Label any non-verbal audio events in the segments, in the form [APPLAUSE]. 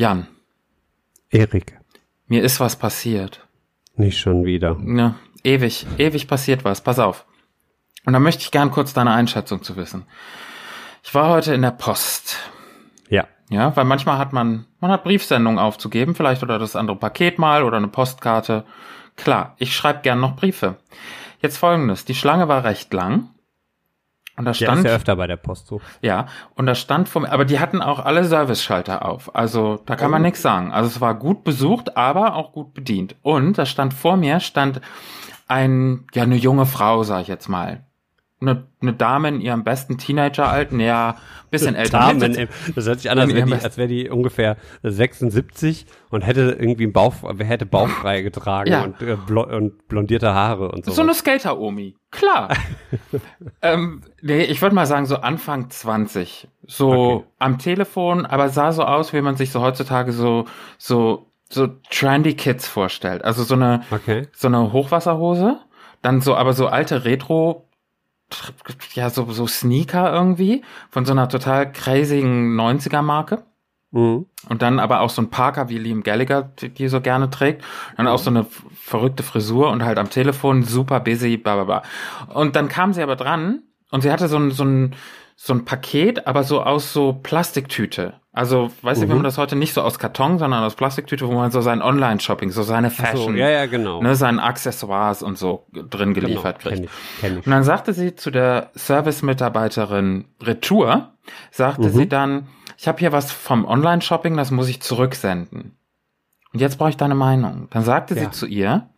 Jan, Erik, mir ist was passiert. nicht schon wieder. Ja, ewig, ewig passiert was. Pass auf. Und da möchte ich gern kurz deine Einschätzung zu wissen. Ich war heute in der Post. Ja. Ja, weil manchmal hat man, man hat Briefsendungen aufzugeben, vielleicht oder das andere Paket mal oder eine Postkarte. Klar, ich schreibe gern noch Briefe. Jetzt folgendes, die Schlange war recht lang. Und da Der stand, ist ja öfter bei der Post so. ja, und da stand vor mir, aber die hatten auch alle Service-Schalter auf. Also da kann man nichts sagen. Also es war gut besucht, aber auch gut bedient. Und da stand vor mir, stand ein, ja, eine junge Frau, sag ich jetzt mal. Eine, eine Dame in ihrem besten Teenageralten, ja, bisschen älter. Damen, ey, das hört sich an, als wäre die, als wär die ungefähr 76 und hätte irgendwie einen Bauch, hätte bauchfrei getragen Ja. und, äh, blo und blondierte Haare und so. So eine Skater-Omi. Klar. [LAUGHS] ähm, nee, ich würde mal sagen, so Anfang 20. So Okay. am Telefon, aber sah so aus, wie man sich so heutzutage so, so, so trendy Kids vorstellt. Also so eine, Okay. so eine Hochwasserhose, dann so, aber so alte Retro, ja, so, so Sneaker irgendwie, von so einer total crazygen 90er Marke. Mhm. Und dann aber auch so ein Parker, wie Liam Gallagher die, die so gerne trägt. Dann auch so eine verrückte Frisur und halt am Telefon super busy, bla bla bla. Und dann kam sie aber dran und sie hatte so ein, so ein, so ein Paket, aber so aus so Plastiktüte. Also, weißt du, wie Mhm. man das heute nicht so aus Karton, sondern aus Plastiktüte, wo man so sein Online-Shopping, so seine Ach so, Fashion, ja, ja, genau. ne, seine Accessoires und so drin genau. geliefert kriegt. Kenn ich, kenn ich. Und dann sagte sie zu der Service-Mitarbeiterin Retour, sagte Mhm. sie dann, ich habe hier was vom Online-Shopping, das muss ich zurücksenden. Und jetzt brauche ich deine Meinung. Dann sagte sie Ja. zu ihr,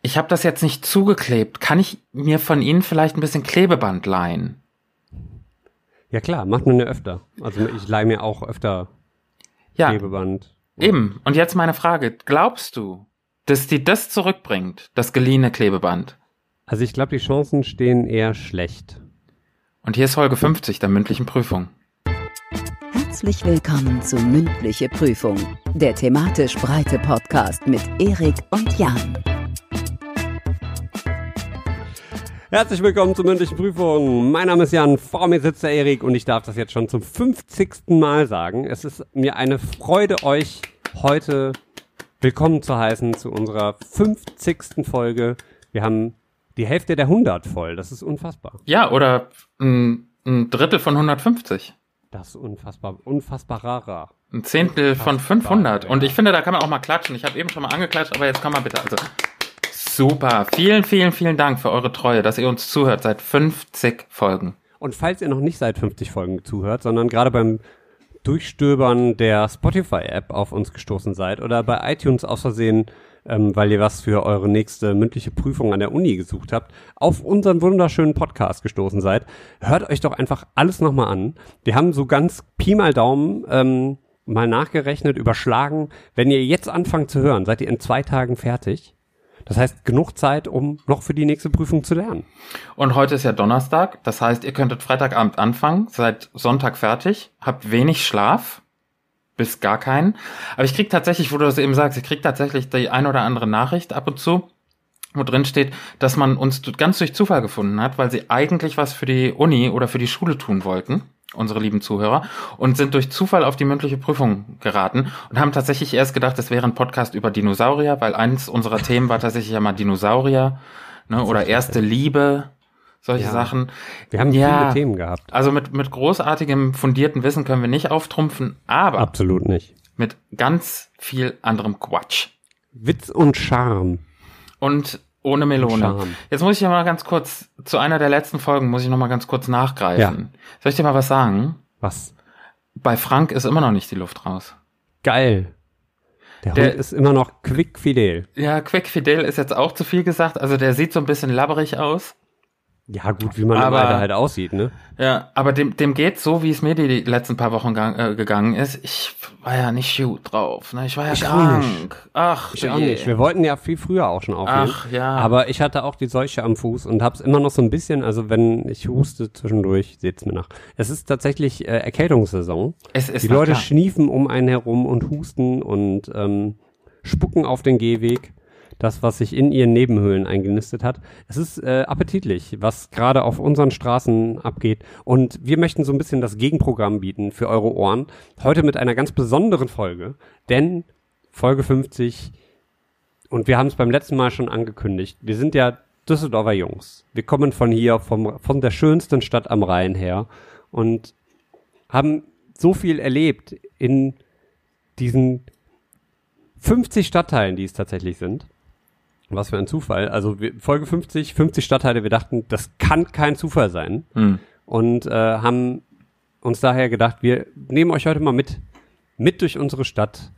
ich habe das jetzt nicht zugeklebt. Kann ich mir von Ihnen vielleicht ein bisschen Klebeband leihen? Ja klar, macht man ja öfter. Also ich leih mir auch öfter Ja, Klebeband. eben. Und jetzt meine Frage. Glaubst du, dass die das zurückbringt, das geliehene Klebeband? Also ich glaube, die Chancen stehen eher schlecht. Und hier ist Folge 50 der mündlichen Prüfung. Herzlich willkommen zu Mündliche Prüfung, der thematisch breite Podcast mit Erik und Jan. Herzlich willkommen zur mündlichen Prüfung. Mein Name ist Jan, vor mir sitzt der Erik und ich darf das jetzt schon zum 50. Mal sagen. Es ist mir eine Freude, euch heute willkommen zu heißen zu unserer 50. Folge. Wir haben die Hälfte der 100 voll. Das ist unfassbar. Ja, oder ein, ein Drittel von 150. Das ist unfassbar, unfassbar rarer. Ein Zehntel von Unfassbar, 500. ja. Und ich finde, da kann man auch mal klatschen. Ich habe eben schon mal angeklatscht, aber jetzt kann man bitte. Also super. Vielen, vielen, vielen Dank für eure Treue, dass ihr uns zuhört seit 50 Folgen. Und falls ihr noch nicht seit 50 Folgen zuhört, sondern gerade beim Durchstöbern der Spotify-App auf uns gestoßen seid oder bei iTunes aus Versehen, ähm, weil ihr was für eure nächste mündliche Prüfung an der Uni gesucht habt, auf unseren wunderschönen Podcast gestoßen seid, hört euch doch einfach alles nochmal an. Wir haben so ganz Pi mal Daumen ähm, mal nachgerechnet, überschlagen. Wenn ihr jetzt anfangt zu hören, seid ihr in zwei Tagen fertig. Das heißt, genug Zeit, um noch für die nächste Prüfung zu lernen. Und heute ist ja Donnerstag. Das heißt, ihr könntet Freitagabend anfangen, seid Sonntag fertig, habt wenig Schlaf, bis gar keinen. Aber ich krieg tatsächlich, wo du das eben sagst, ich krieg tatsächlich die ein oder andere Nachricht ab und zu, wo drin steht, dass man uns ganz durch Zufall gefunden hat, weil sie eigentlich was für die Uni oder für die Schule tun wollten, unsere lieben Zuhörer, und sind durch Zufall auf die mündliche Prüfung geraten und haben tatsächlich erst gedacht, es wäre ein Podcast über Dinosaurier, weil eins unserer Themen war tatsächlich ja mal Dinosaurier, ne, oder erste Liebe, solche Ja. Sachen. Wir haben Ja. viele Themen gehabt. Also mit, mit großartigem, fundierten Wissen können wir nicht auftrumpfen, aber Absolut nicht. mit ganz viel anderem Quatsch. Witz und Charme. Und ohne Melone. Charme. Jetzt muss ich ja mal ganz kurz, zu einer der letzten Folgen muss ich noch mal ganz kurz nachgreifen. Soll ich dir mal was sagen? Was? Bei Frank ist immer noch nicht die Luft raus. Geil. Der, Der- Hund ist immer noch quick fidel. Ja, Quick Fidel ist jetzt auch zu viel gesagt. Also der sieht so ein bisschen labberig aus. Ja, gut, wie man Aber- Alter halt aussieht, ne? Ja, aber dem, dem geht so, wie es mir die, die letzten paar Wochen gang, äh, gegangen ist. Ich war ja nicht gut drauf. Ne? Ich war ja Ich krank. nicht. Ach, Ich auch nicht. Wir wollten ja viel früher auch schon aufnehmen. Ach ja. Aber ich hatte auch die Seuche am Fuß und hab's immer noch so ein bisschen, also wenn ich huste zwischendurch, seht's mir nach. Es ist tatsächlich äh, Erkältungssaison. es ist Die Leute klar. schniefen um einen herum und husten und ähm, spucken auf den Gehweg. Das, was sich in ihren Nebenhöhlen eingenistet hat. Es ist äh, appetitlich, was gerade auf unseren Straßen abgeht. Und wir möchten so ein bisschen das Gegenprogramm bieten für eure Ohren. Heute mit einer ganz besonderen Folge, denn Folge 50 und wir haben es beim letzten Mal schon angekündigt. Wir sind ja Düsseldorfer Jungs. Wir kommen von hier, vom, von der schönsten Stadt am Rhein her und haben so viel erlebt in diesen 50 Stadtteilen, die es tatsächlich sind. Was für ein Zufall. Also wir, Folge 50, 50 Stadtteile, wir dachten, das kann kein Zufall sein. Hm. Und äh, haben uns daher gedacht, wir nehmen euch heute mal mit, mit durch unsere Stadt,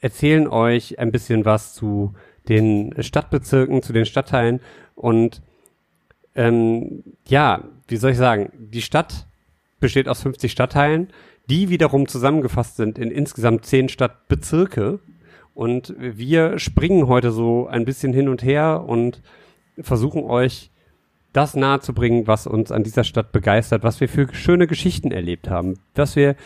erzählen euch ein bisschen was zu den Stadtbezirken, zu den Stadtteilen und ähm, ja, wie soll ich sagen, die Stadt besteht aus 50 Stadtteilen, die wiederum zusammengefasst sind in insgesamt 10 Stadtbezirke. Und wir springen heute so ein bisschen hin und her und versuchen euch das nahezubringen, was uns an dieser Stadt begeistert, was wir für schöne Geschichten erlebt haben, was wir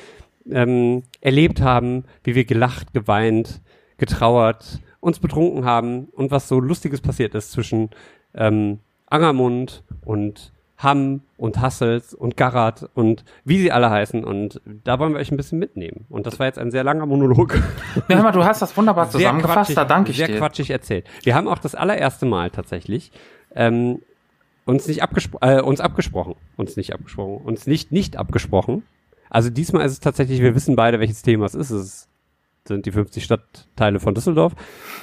ähm, erlebt haben, wie wir gelacht, geweint, getrauert, uns betrunken haben und was so Lustiges passiert ist zwischen ähm, Angermund und Hamm und Hassels und Garat und wie sie alle heißen. Und da wollen wir euch ein bisschen mitnehmen. Und das war jetzt ein sehr langer Monolog. [LAUGHS] Ja, hör mal, du hast das wunderbar zusammengefasst, da danke ich sehr dir. Sehr quatschig erzählt. Wir haben auch das allererste Mal tatsächlich ähm, uns nicht abgespro äh, uns abgesprochen. Uns nicht abgesprochen. Uns nicht nicht abgesprochen. Also diesmal ist es tatsächlich, wir wissen beide, welches Thema es ist. Es ist sind die 50 Stadtteile von Düsseldorf.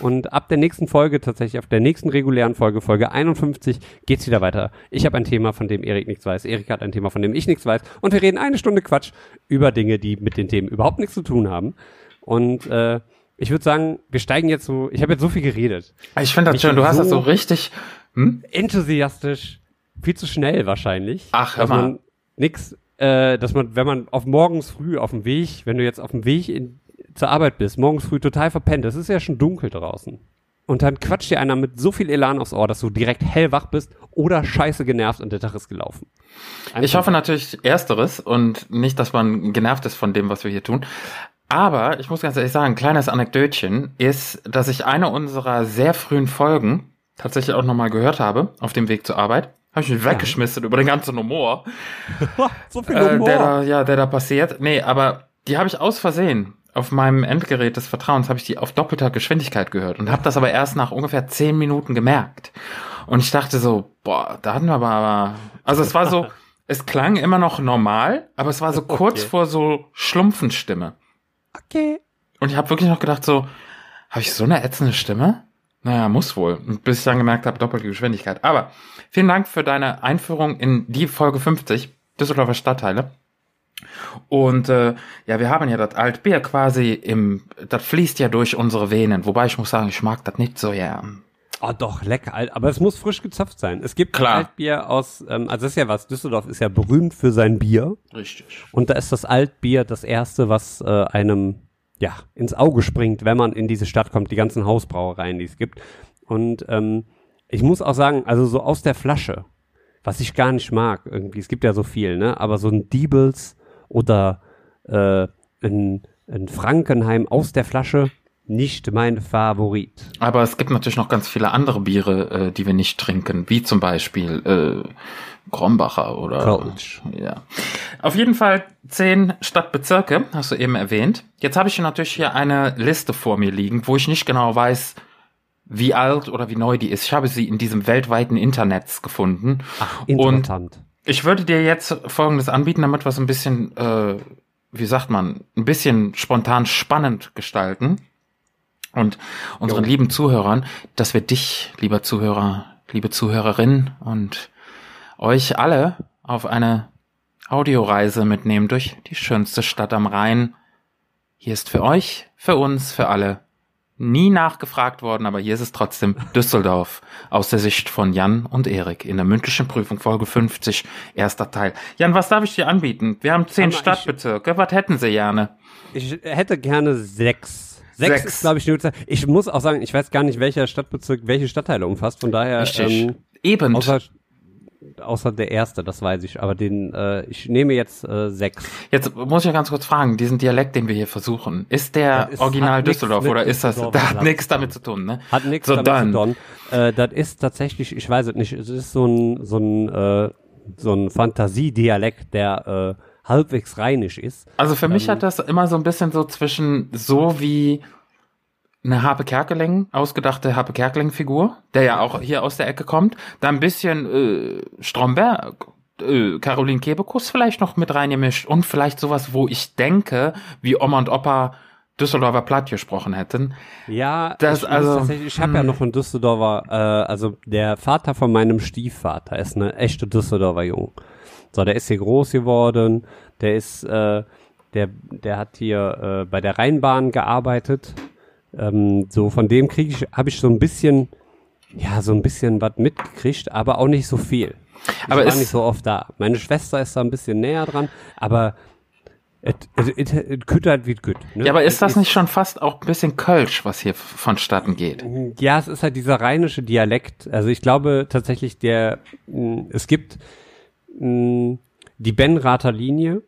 Und ab der nächsten Folge, tatsächlich auf der nächsten regulären Folge, Folge 51, geht's wieder weiter. Ich habe ein Thema, von dem Erik nichts weiß. Erik hat ein Thema, von dem ich nichts weiß. Und wir reden eine Stunde Quatsch über Dinge, die mit den Themen überhaupt nichts zu tun haben. Und äh, ich würde sagen, wir steigen jetzt so, ich habe jetzt so viel geredet. Ich finde das schön, du bin hast so- das so richtig. Hm? Enthusiastisch, viel zu schnell wahrscheinlich. Ach, hör mal. nix, äh, dass man, wenn man auf morgens früh auf dem Weg, wenn du jetzt auf dem Weg in, zur Arbeit bist, morgens früh total verpennt, es ist ja schon dunkel draußen. Und dann quatscht dir einer mit so viel Elan aufs Ohr, dass du direkt hellwach bist oder scheiße genervt und der Tag ist gelaufen. Ich hoffe natürlich Ersteres und nicht, dass man genervt ist von dem, was wir hier tun. Aber ich muss ganz ehrlich sagen, ein kleines Anekdötchen ist, dass ich eine unserer sehr frühen Folgen tatsächlich auch nochmal gehört habe, auf dem Weg zur Arbeit. Habe ich mich weggeschmissen über den ganzen Humor, [LAUGHS] so viel äh, der da, ja, der da passiert. Nee, aber die habe ich aus Versehen auf meinem Endgerät des Vertrauens habe ich die auf doppelter Geschwindigkeit gehört und habe das aber erst nach ungefähr zehn Minuten gemerkt. Und ich dachte so, boah, da hatten wir aber, also es war so, [LAUGHS] es klang immer noch normal, aber es war so kurz Okay. vor so Schlumpfenstimme. Okay. Und ich habe wirklich noch gedacht so, habe ich so eine ätzende Stimme? Naja, muss wohl. Und bis ich dann gemerkt habe, doppelte Geschwindigkeit. Aber vielen Dank für deine Einführung in die Folge 50, Düsseldorfer Stadtteile. Und äh, ja, wir haben ja das Altbier quasi im, das fließt ja durch unsere Venen. Wobei ich muss sagen, ich mag das nicht so gern. Oh, doch, lecker. Alt- Aber es muss frisch gezapft sein. Es gibt Klar. Altbier aus, ähm, also das ist ja was, Düsseldorf ist ja berühmt für sein Bier. Richtig. Und da ist das Altbier das erste, was äh, einem ja ins Auge springt, wenn man in diese Stadt kommt, die ganzen Hausbrauereien, die es gibt. Und ähm, ich muss auch sagen, also so aus der Flasche, was ich gar nicht mag, irgendwie, es gibt ja so viel, ne? Aber so ein Diebels oder äh, ein, ein Frankenheim aus der Flasche, nicht mein Favorit. Aber es gibt natürlich noch ganz viele andere Biere, äh, die wir nicht trinken, wie zum Beispiel äh, Grombacher oder Kölsch. Ja. Auf jeden Fall zehn Stadtbezirke, hast du eben erwähnt. Jetzt habe ich natürlich hier eine Liste vor mir liegen, wo ich nicht genau weiß, wie alt oder wie neu die ist. Ich habe sie in diesem weltweiten Internet gefunden. Und Interessant. Ich würde dir jetzt Folgendes anbieten, damit wir es ein bisschen, äh, wie sagt man, ein bisschen spontan spannend gestalten. Und unseren Jo. lieben Zuhörern, dass wir dich, lieber Zuhörer, liebe Zuhörerin und euch alle auf eine Audioreise mitnehmen durch die schönste Stadt am Rhein. Hier ist für euch, für uns, für alle nie nachgefragt worden, aber hier ist es trotzdem Düsseldorf aus der Sicht von Jan und Erik in der mündlichen Prüfung Folge 50, erster Teil. Jan, was darf ich dir anbieten? Wir haben zehn Stadtbezirke. Was hätten Sie gerne? Ich hätte gerne sechs. Sechs, Sechs. glaube ich, die Uhrzeit. Ich muss auch sagen, ich weiß gar nicht, welcher Stadtbezirk welche Stadtteile umfasst. Von daher, Richtig. ähm, Eben. außer außer der erste, das weiß ich. Aber den, äh, ich nehme jetzt äh, sechs. Jetzt muss ich ja ganz kurz fragen, diesen Dialekt, den wir hier versuchen, ist der ist- original Düsseldorf oder ist das, [LAUGHS] da hat nichts damit zu tun, ne? Hat nichts So, damit dann. zu tun. Äh, das ist tatsächlich, ich weiß es nicht, es ist so ein, so ein, äh, so ein Fantasiedialekt, der äh, halbwegs rheinisch ist. Also für Ähm. mich hat das immer so ein bisschen so zwischen so wie eine Harpe Kerkeling, ausgedachte Harpe Kerkeling-Figur, der ja auch hier aus der Ecke kommt, da ein bisschen äh, Stromberg, äh, Caroline Kebekus vielleicht noch mit reingemischt und vielleicht sowas, wo ich denke, wie Oma und Opa Düsseldorfer Platt gesprochen hätten. Ja, Das ich, also, ich habe ja hm. noch einen Düsseldorfer, äh, also der Vater von meinem Stiefvater ist eine echte Düsseldorfer Jung. So, der ist hier groß geworden, der ist, äh, der, der hat hier äh, bei der Rheinbahn gearbeitet. Ähm, so von dem kriege ich, habe ich so ein bisschen, ja, so ein bisschen was mitgekriegt, aber auch nicht so viel. Ich Aber war ist- nicht so oft da. Meine Schwester ist da ein bisschen näher dran, aber es küttert wie gut. Ne? Ja, aber ist das nicht schon fast auch ein bisschen Kölsch, was hier vonstatten geht? Ja, es ist halt dieser rheinische Dialekt. Also ich glaube tatsächlich, der mh, es gibt mh, die Benrather Linie.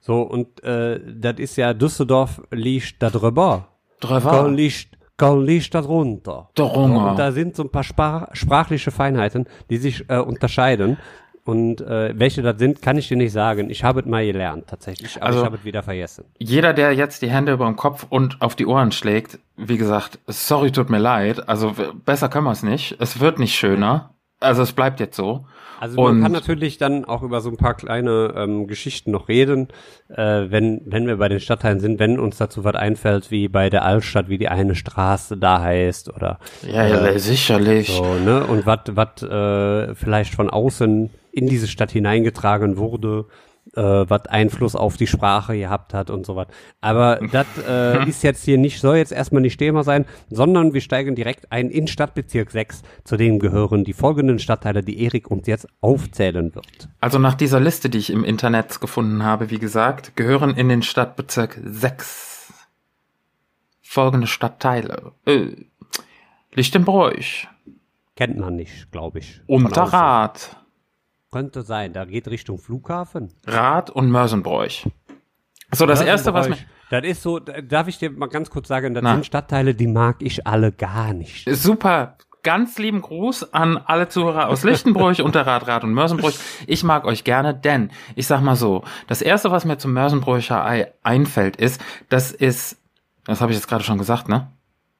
So, und äh, das ist ja Düsseldorf liegt da drüber. Drüber. liegt, Köln liegt da drunter. Drunter. Und da sind so ein paar Sprach, sprachliche Feinheiten, die sich äh, unterscheiden. Und äh, welche das sind, kann ich dir nicht sagen. Ich habe es mal gelernt, tatsächlich, aber Also- ich habe es wieder vergessen. Jeder, der jetzt die Hände über dem Kopf und auf die Ohren schlägt, wie gesagt, sorry, tut mir leid. Also besser können wir es nicht. Es wird nicht schöner. Also es bleibt jetzt so. Also man Und- kann natürlich dann auch über so ein paar kleine ähm, Geschichten noch reden, äh, wenn, wenn wir bei den Stadtteilen sind, wenn uns dazu was einfällt, wie bei der Altstadt, wie die eine Straße da heißt oder Ja, ja, sicherlich. so, ne? Und was was äh, vielleicht von außen in diese Stadt hineingetragen wurde, äh, was Einfluss auf die Sprache gehabt hat und so was. Aber [LAUGHS] das äh, ist jetzt hier nicht, soll jetzt erstmal nicht Thema sein, sondern wir steigen direkt ein in Stadtbezirk 6, zu dem gehören die folgenden Stadtteile, die Erik uns jetzt aufzählen wird. Also nach dieser Liste, die ich im Internet gefunden habe, wie gesagt, gehören in den Stadtbezirk 6 folgende Stadtteile. Äh, Lichtenbräuch, Kennt man nicht, glaube ich. Unterrad, Könnte sein, da geht Richtung Flughafen. Rad und Mörsenbräuch. So, das erste, was mir... Das ist so, da- darf ich dir mal ganz kurz sagen, das Na. sind Stadtteile, die mag ich alle gar nicht. Super. Ganz lieben Gruß an alle Zuhörer aus Lichtenbräuch, [LAUGHS] Unterrad, Rad und Mörsenbräuch. Ich mag euch gerne, denn ich sag mal so, das erste, was mir zum Mörsenbräucher Ei einfällt, ist, das ist, das habe ich jetzt gerade schon gesagt, ne?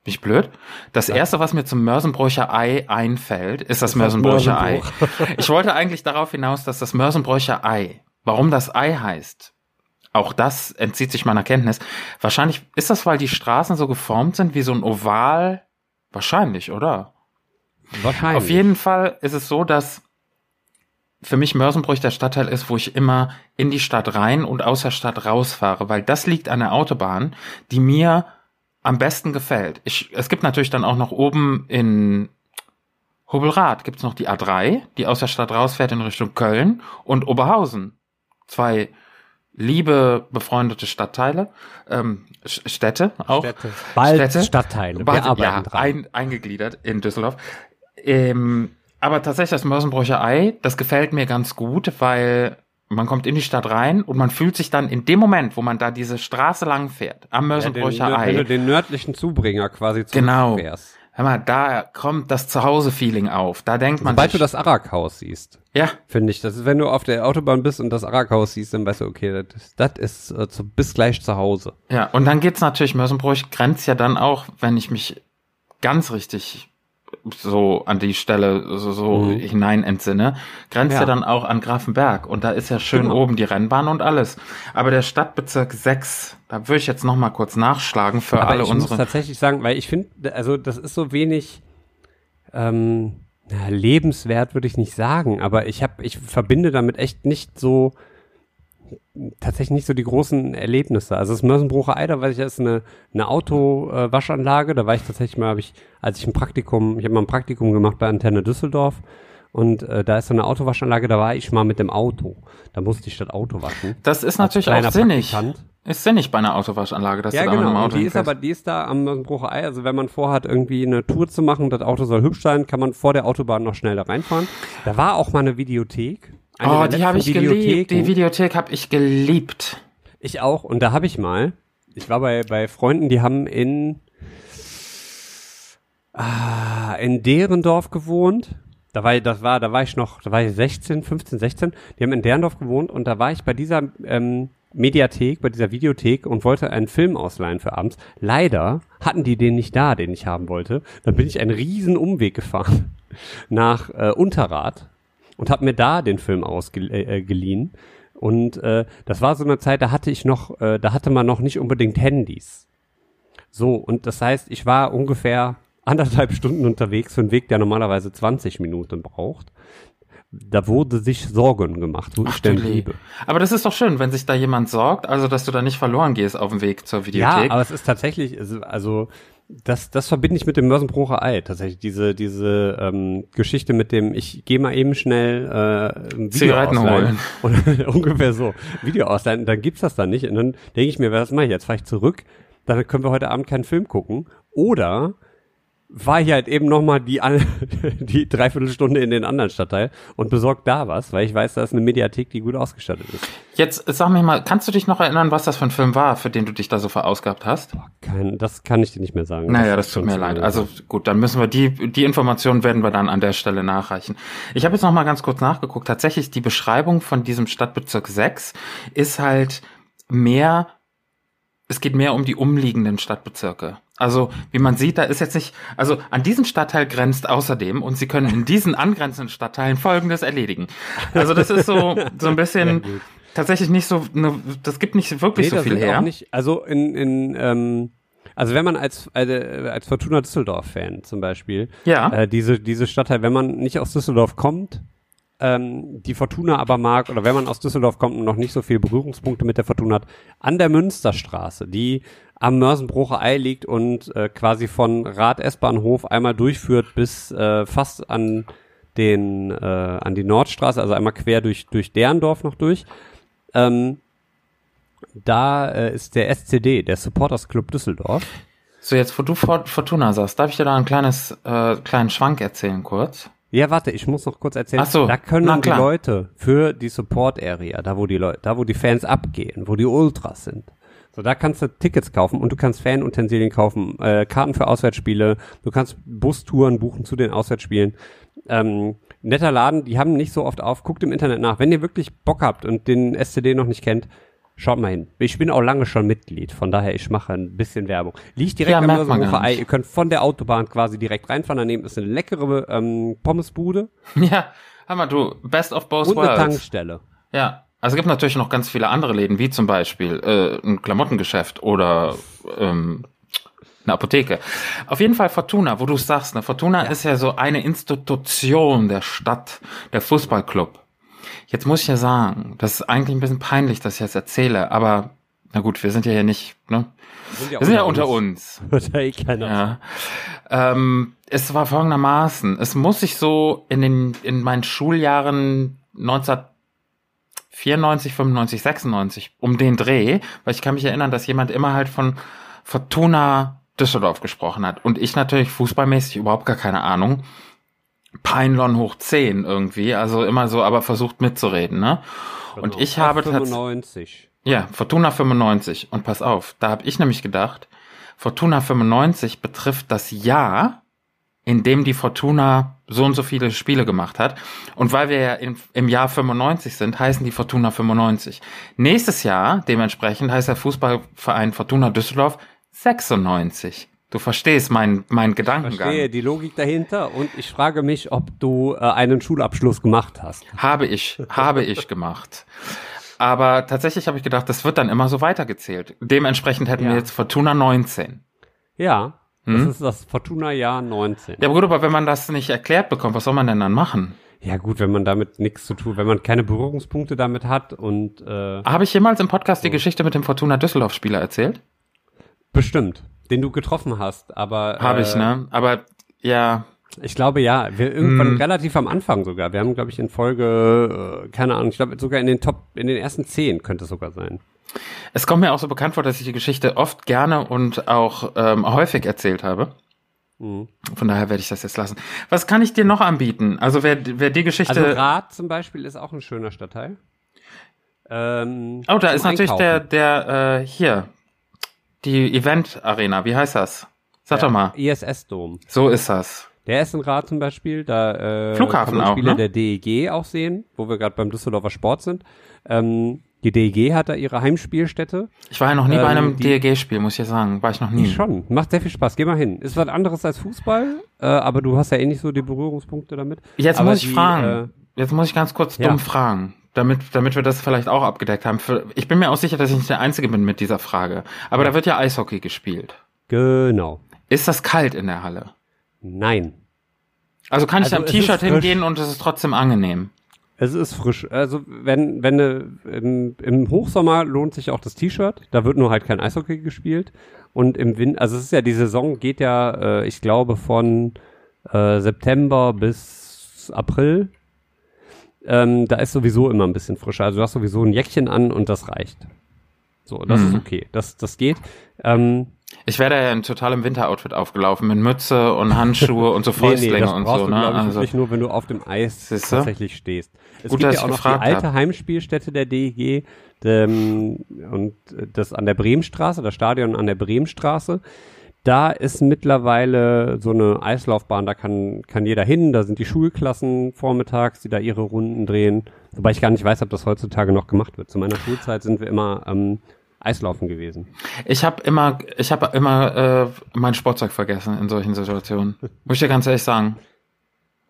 Bin ich blöd? Das erste, was mir zum Mörsenbräucher Ei einfällt, ist das Mörsenbräucher Ei. [LAUGHS] Ich wollte eigentlich darauf hinaus, dass das Mörsenbräucher Ei, warum das Ei heißt, auch das entzieht sich meiner Kenntnis. Wahrscheinlich ist das, weil die Straßen so geformt sind wie so ein Oval. Wahrscheinlich, oder? Wahrscheinlich. Auf jeden Fall ist es so, dass für mich Mörsenbräuch der Stadtteil ist, wo ich immer in die Stadt rein und aus der Stadt rausfahre, weil das liegt an der Autobahn, die mir am besten gefällt. Ich, es gibt natürlich dann auch noch oben in Hobelrath gibt's noch die A3, die aus der Stadt rausfährt in Richtung Köln und Oberhausen. Zwei liebe befreundete Stadtteile, ähm, Städte auch. Städte. Bald Städte. Stadtteile. Wir Bald, arbeiten ja, dran. ein, eingegliedert in Düsseldorf. Ähm, aber tatsächlich das Mörsenbräucher Ei, das gefällt mir ganz gut, weil man kommt in die Stadt rein und man fühlt sich dann in dem Moment, wo man da diese Straße lang fährt, am ja, den, Mörsenbräucher wenn du Ei, den nördlichen Zubringer quasi Genau. fährst. hör mal, da kommt das Zuhause-Feeling auf. Da denkt man Sobald du sich, das Arak-Haus siehst, ja, finde ich, das ist, wenn du auf der Autobahn bist und das Arak-Haus siehst, dann weißt du, okay, das ist, das ist äh, zu, bis gleich zu Hause. Ja, und dann geht's natürlich, Mörsenbräuch grenzt ja dann auch, wenn ich mich ganz richtig so an die Stelle so, so Mhm. hinein entsinne, grenzt ja. Ja. dann auch an Grafenberg. Und da ist ja schön Genau. oben die Rennbahn und alles. Aber der Stadtbezirk 6, da würde ich jetzt noch mal kurz nachschlagen für Aber alle ich muss unsere. tatsächlich sagen, weil ich finde, also das ist so wenig ähm, na, lebenswert, würde ich nicht sagen, aber ich habe, ich verbinde damit echt nicht so tatsächlich nicht so die großen Erlebnisse. Also das Mörsenbrucher Ei, da weiß ich, ist eine, eine Autowaschanlage. Da war ich tatsächlich mal, habe ich, als ich ein Praktikum, ich habe mal ein Praktikum gemacht bei Antenne Düsseldorf und äh, da ist so eine Autowaschanlage, da war ich mal mit dem Auto. Da musste ich das Auto waschen. Das ist natürlich auch sinnig. Praktikant. ist sinnig bei einer Autowaschanlage, dass ja, du da mit dem genau. Und Auto die ist aber, die ist da am Brucher Ei. Also wenn man vorhat, irgendwie eine Tour zu machen, das Auto soll hübsch sein, kann man vor der Autobahn noch schnell da reinfahren. Da war auch mal eine Videothek. Eine Oh, die habe ich geliebt. Die. Videothek habe ich geliebt. Ich auch. Und da habe ich mal, ich war bei, bei Freunden, die haben in, ah, in Derendorf gewohnt. Da war, ich- das war, da war ich noch, da war ich 16, 15, 16. Die haben in Derendorf gewohnt und da war ich bei dieser ähm, Mediathek, bei dieser Videothek und wollte einen Film ausleihen für abends. Leider hatten die den nicht da, den ich haben wollte. Dann bin ich einen riesen Umweg gefahren [LAUGHS] nach äh, Unterrad und habe mir da den Film ausgeliehen. Äh, geliehen. und äh, das war so eine Zeit, da hatte ich noch, äh, da hatte man noch nicht unbedingt Handys. So, und das heißt, ich war ungefähr [LAUGHS] anderthalb Stunden unterwegs für einen Weg, der normalerweise 20 Minuten braucht. Da wurde sich Sorgen gemacht, wo ich denn du bliebe. Aber das ist doch schön, wenn sich da jemand sorgt, also dass du da nicht verloren gehst auf dem Weg zur Ja, Videothek. aber es ist tatsächlich, also das, das verbinde ich mit dem Mörsenbrucher Ei. Tatsächlich diese, diese ähm, Geschichte mit dem, ich gehe mal eben schnell äh, ein Video Zigaretten ausleihen. Und [LAUGHS] [LAUGHS] ungefähr so. Video ausleihen, dann gibt's das da nicht. Und dann denke ich mir, was mache ich jetzt? Fahre ich zurück, dann können wir heute Abend keinen Film gucken. Oder war ich halt eben nochmal die, [LAUGHS] die Dreiviertelstunde in den anderen Stadtteil und besorgt da was, weil ich weiß, da ist eine Mediathek, die gut ausgestattet ist. Jetzt sag mir mal, kannst du dich noch erinnern, was das für ein Film war, für den du dich da so verausgabt hast? Kein, das kann ich dir nicht mehr sagen. Naja, ist das tut mir leid. Also gut, dann müssen wir die, die Informationen werden wir dann an der Stelle nachreichen. Ich habe jetzt noch mal ganz kurz nachgeguckt. Tatsächlich, die Beschreibung von diesem Stadtbezirk 6 ist halt mehr, es geht mehr um die umliegenden Stadtbezirke. Also, wie man sieht, da ist jetzt nicht, also an diesen Stadtteil grenzt außerdem und Sie können in diesen angrenzenden Stadtteilen Folgendes erledigen. Also das ist so, [LAUGHS] so ein bisschen tatsächlich nicht so, eine, das gibt nicht wirklich so das viel her. Nicht, also in, in ähm, also wenn man als äh, als Fortuna Düsseldorf Fan zum Beispiel Ja. äh, diese diese Stadtteil, wenn man nicht aus Düsseldorf kommt, ähm, die Fortuna aber mag oder wenn man aus Düsseldorf kommt und noch nicht so viel Berührungspunkte mit der Fortuna hat, an der Münsterstraße, die am Mörsenbrucher Ei liegt und äh, quasi von Rad S-Bahnhof einmal durchführt bis äh, fast an den äh, an die Nordstraße, also einmal quer durch durch Derndorf noch durch. Ähm, da äh, ist der SCD, der Supporters Club Düsseldorf. So, jetzt wo du Fort- Fortuna sagst, darf ich dir da ein kleines, äh, kleinen Schwank erzählen kurz? Ja, warte, ich muss noch kurz erzählen. Ach so, da können die. Leute für die Support Area, da wo die Leute, da wo die Fans abgehen, wo die Ultras sind. So, da kannst du Tickets kaufen und du kannst Fanutensilien kaufen, äh, Karten für Auswärtsspiele, du kannst Bustouren buchen zu den Auswärtsspielen. Ähm, netter Laden, die haben nicht so oft auf, guckt im Internet nach. Wenn ihr wirklich Bock habt und den SCD noch nicht kennt, schaut mal hin. Ich bin auch lange schon Mitglied, von daher ich mache ein bisschen Werbung. Liegt direkt Ja, am Ei, ihr könnt von der Autobahn quasi direkt reinfahren, daneben ist eine leckere ähm, Pommesbude [LAUGHS] Ja, Hammer, du, best of both und eine worlds. Tankstelle. Ja, also es gibt natürlich noch ganz viele andere Läden, wie zum Beispiel äh, ein Klamottengeschäft oder ähm, eine Apotheke. Auf jeden Fall Fortuna, wo du sagst, ne, Fortuna ist ja so eine Institution der Stadt, der Fußballclub. Jetzt muss ich ja sagen, das ist eigentlich ein bisschen peinlich, dass ich das erzähle, aber na gut, wir sind ja hier nicht, ne? Wir sind ja unter uns. [LAUGHS] Ja eh keiner. Ja. Ähm, es war folgendermaßen. Es muss sich so in den, in meinen Schuljahren 1994, 95, 96 um den Dreh, weil ich kann mich erinnern, dass jemand immer halt von Fortuna Düsseldorf gesprochen hat und ich natürlich fußballmäßig überhaupt gar keine Ahnung. Peinlon hoch 10 irgendwie, also immer so, aber versucht mitzureden, ne? Und Genau. ich habe tatsächlich 95. ja, Fortuna 95. Und pass auf, da habe ich nämlich gedacht, Fortuna 95 betrifft das Jahr, in dem die Fortuna so und so viele Spiele gemacht hat. Und weil wir ja im, im Jahr 95 sind, heißen die Fortuna 95. Nächstes Jahr, dementsprechend, heißt der Fußballverein Fortuna Düsseldorf 96. Du verstehst meinen mein Gedankengang. Verstehe die Logik dahinter und ich frage mich, ob du äh, einen Schulabschluss gemacht hast. Habe ich, habe ich gemacht. Aber tatsächlich habe ich gedacht, das wird dann immer so weitergezählt. Dementsprechend hätten Ja. wir jetzt Fortuna 19. Ja, Hm? das ist das Fortuna-Jahr 19. Ja, aber gut, aber wenn man das nicht erklärt bekommt, was soll man denn dann machen? Ja gut, wenn man damit nichts zu tun, wenn man keine Berührungspunkte damit hat und äh, Habe ich jemals im Podcast die Geschichte mit dem Fortuna Düsseldorf-Spieler erzählt? bestimmt, den du getroffen hast, aber Habe äh, ich, ne? Aber ja, Ich glaube ja, wir irgendwann Hm. relativ am Anfang sogar. Wir haben glaube ich in Folge äh, keine Ahnung, ich glaube sogar in den Top in den ersten zehn könnte es sogar sein. Es kommt mir auch so bekannt vor, dass ich die Geschichte oft gerne und auch ähm, häufig erzählt habe. Mhm. Von daher werde ich das jetzt lassen. Was kann ich dir noch anbieten? Also wer, wer die Geschichte. Also Rad zum Beispiel ist auch ein schöner Stadtteil. Ähm, oh, da ist natürlich der, Einkaufen. der, äh, hier. Die Event Arena. Wie heißt das? Sag Der doch mal. ISS-Dom. So ist das. Der ist in Rad zum Beispiel, da äh, Flughafen kann man auch, Spiele ne? der DEG auch sehen, wo wir gerade beim Düsseldorfer Sport sind. Ähm, die DEG hat da ihre Heimspielstätte. Ich war ja noch nie Ähm, bei einem die- DEG-Spiel, muss ich ja sagen. War ich noch nie. Schon. Macht sehr viel Spaß. Geh mal hin. Ist was anderes als Fußball, äh, aber du hast ja eh nicht so die Berührungspunkte damit. Jetzt aber muss ich die, fragen. Jetzt muss ich ganz kurz ja. dumm fragen. Damit, damit wir das vielleicht auch abgedeckt haben. Ich bin mir auch sicher, dass ich nicht der Einzige bin mit dieser Frage. Aber da wird ja Eishockey gespielt. Äh, genau. Ist das kalt in der Halle? Nein. Also kann ich Also da im T-Shirt hingehen und es ist trotzdem angenehm. Es ist frisch. Also wenn, wenn im, im Hochsommer lohnt sich auch das T-Shirt. Da wird nur halt kein Eishockey gespielt. Und im Winter, also es ist ja, die Saison geht ja, äh, ich glaube, von äh, September bis April. Ähm, da ist sowieso immer ein bisschen frischer. Also du hast sowieso ein Jäckchen an und das reicht. So, das Mhm. ist okay. Das, das geht. Ähm, Ich wäre ja in totalem Winteroutfit aufgelaufen, mit Mütze und Handschuhe und so [LAUGHS] Fäustlinge das und brauchst so. du, Ne? ich, Also, wirklich nur, wenn du auf dem Eis Siehste? tatsächlich stehst. Es Gut, gibt ja auch noch die alte hab. Heimspielstätte der DEG ähm, und das an der Bremenstraße, das Stadion an der Bremenstraße. Da ist mittlerweile so eine Eislaufbahn, da kann, kann jeder hin, da sind die Schulklassen vormittags, die da ihre Runden drehen. Wobei ich gar nicht weiß, ob das heutzutage noch gemacht wird. Zu meiner Schulzeit sind wir immer ähm, Eislaufen gewesen. ich habe immer, ich habe immer äh, mein Sportzeug vergessen in solchen Situationen. Muss ich dir ganz ehrlich sagen.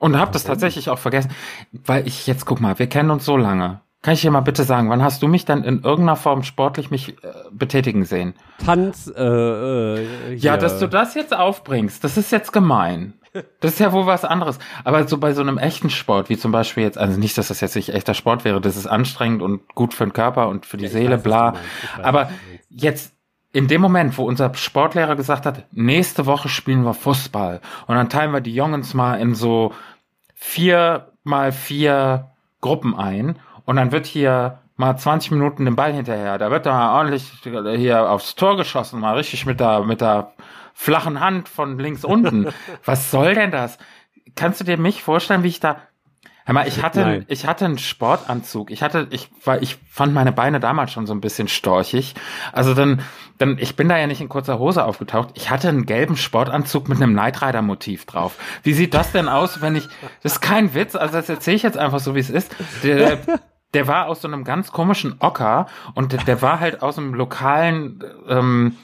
Und habe das tatsächlich auch vergessen, weil ich jetzt guck mal, wir kennen uns so lange. Kann ich dir mal bitte sagen, wann hast du mich dann in irgendeiner Form sportlich mich äh, betätigen sehen? Tanz, äh, äh, Ja, dass du das jetzt aufbringst, das ist jetzt gemein. Das ist ja wohl was anderes. Aber so bei so einem echten Sport, wie zum Beispiel jetzt, also nicht, dass das jetzt nicht echter Sport wäre, das ist anstrengend und gut für den Körper und für die Ich Seele, weiß, bla. Aber jetzt in dem Moment, wo unser Sportlehrer gesagt hat, nächste Woche spielen wir Fußball und dann teilen wir die Jungs mal in so vier mal vier Gruppen ein und dann wird hier mal 20 Minuten den Ball hinterher. Da wird da mal ordentlich hier aufs Tor geschossen, mal richtig mit der, mit der flachen Hand von links unten. [LAUGHS] Was soll denn das? Kannst du dir mich vorstellen, wie ich da Hör mal, ich hatte, Nein. ich hatte einen Sportanzug. Ich hatte, ich war, ich fand meine Beine damals schon so ein bisschen storchig. Also dann, dann, ich bin da ja nicht in kurzer Hose aufgetaucht. Ich hatte einen gelben Sportanzug mit einem Knight Rider Motiv drauf. Wie sieht das denn aus, wenn ich, das ist kein Witz, also das erzähle ich jetzt einfach so, wie es ist. Der, der war aus so einem ganz komischen Ocker und der, der war halt aus einem lokalen, ähm,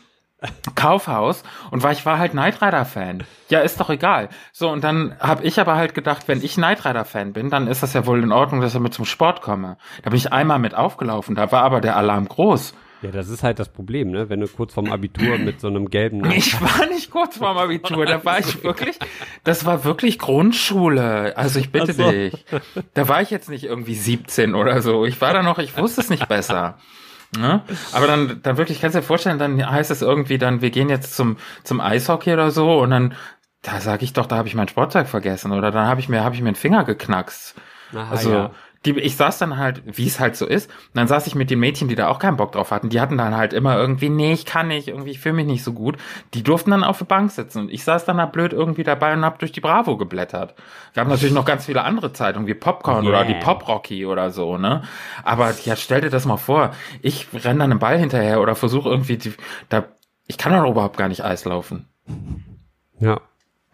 Kaufhaus und war ich war halt Knight Rider Fan. Ja, ist doch egal. So und dann habe ich aber halt gedacht, wenn ich Knight Rider Fan bin, dann ist das ja wohl in Ordnung, dass ich mit zum Sport komme. Da bin ich einmal mit aufgelaufen, da war aber der Alarm groß. Ja, das ist halt das Problem, ne? Wenn du kurz vorm Abitur mit so einem gelben [LAUGHS] Ich war nicht kurz vorm Abitur, da war ich wirklich, das war wirklich Grundschule. Also ich bitte so. dich. Da war ich jetzt nicht irgendwie 17 oder so. Ich war da noch, ich wusste es nicht besser. Ne? Aber dann, dann wirklich, kannst du dir vorstellen, dann heißt es irgendwie dann, wir gehen jetzt zum, zum Eishockey oder so und dann, da sage ich doch, da habe ich mein Sportzeug vergessen oder dann habe ich mir, habe ich mir einen Finger geknackst. Aha, Also, ja. Die, ich saß dann halt, wie es halt so ist, und dann saß ich mit den Mädchen, die da auch keinen Bock drauf hatten, die hatten dann halt immer irgendwie, nee, ich kann nicht, irgendwie, ich fühle mich nicht so gut. Die durften dann auf der Bank sitzen und ich saß dann da blöd irgendwie dabei und hab durch die Bravo geblättert. Wir haben natürlich noch ganz viele andere Zeitungen, wie Popcorn oder die Yeah. Pop Rocky oder so, ne? Aber ja, stell dir das mal vor, ich renn dann einen Ball hinterher oder versuche irgendwie, die, da, ich kann doch überhaupt gar nicht Eis laufen. Ja,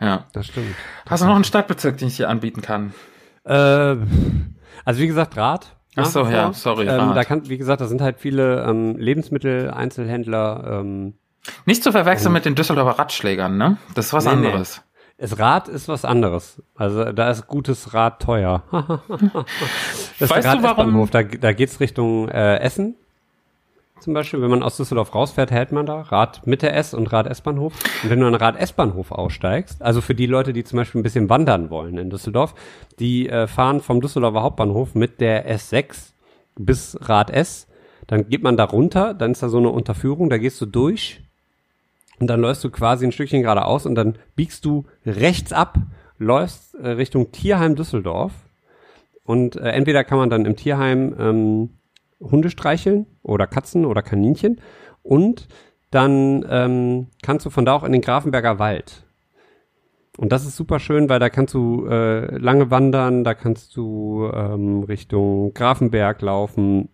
Ja. das stimmt. Hast du noch einen Stadtbezirk, den ich dir anbieten kann? Äh, also wie gesagt, Rad. Ach so, ja, vor. sorry, Ähm, Rad. da kann, wie gesagt, da sind halt viele ähm, Lebensmittel-Einzelhändler. Ähm, Nicht zu verwechseln mit den Düsseldorfer Radschlägern, ne? Das ist was Nee, nee. anderes. das Rad ist was anderes. Also da ist gutes Rad teuer. [LAUGHS] das Weißt ist der du, warum-. Da, da geht's Richtung äh, Essen. Zum Beispiel, wenn man aus Düsseldorf rausfährt, hält man da Rad Mitte S und Rad S-Bahnhof. Und wenn du an Rad S-Bahnhof aussteigst, also für die Leute, die zum Beispiel ein bisschen wandern wollen in Düsseldorf, die äh, fahren vom Düsseldorfer Hauptbahnhof mit der S6 bis Rad S. Dann geht man da runter, dann ist da so eine Unterführung, da gehst du durch und dann läufst du quasi ein Stückchen geradeaus und dann biegst du rechts ab, läufst äh, Richtung Tierheim Düsseldorf und äh, entweder kann man dann im Tierheim ähm, Hunde streicheln oder Katzen oder Kaninchen. Und dann ähm, kannst du von da auch in den Grafenberger Wald. Und das ist super schön, weil da kannst du äh, lange wandern, da kannst du ähm, Richtung Grafenberg laufen,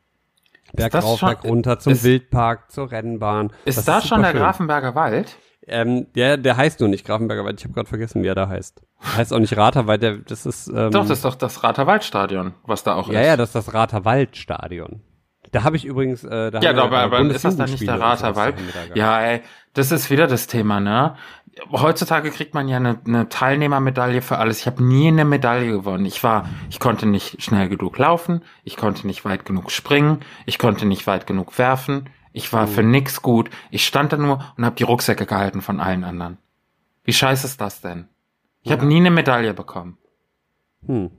Berg das rauf, schon- Berg runter, zum ist- Wildpark, zur Rennbahn. Ist Das da schon super der schön. Grafenberger Wald? Ähm, der, der heißt nur nicht Grafenberger Wald. Ich habe gerade vergessen, wie er da heißt. Heißt auch nicht Rater, weil der, das ist. Ähm, Doch, das ist doch das Raterwaldstadion, was da auch ja, ist. ja, das ist das Rater Waldstadion. Da habe ich übrigens. Äh, da Ja, haben aber, aber ist das dann nicht der Raterwald? Ja, ey, das ist wieder das Thema, ne? Heutzutage kriegt man ja eine, eine Teilnehmermedaille für alles. Ich habe nie eine Medaille gewonnen. Ich war, ich konnte nicht schnell genug laufen, ich konnte nicht weit genug springen, ich konnte nicht weit genug werfen, ich war für nix gut. Ich stand da nur und habe die Rucksäcke gehalten von allen anderen. Wie scheiße ist das denn? Ich habe nie eine Medaille bekommen. Hm.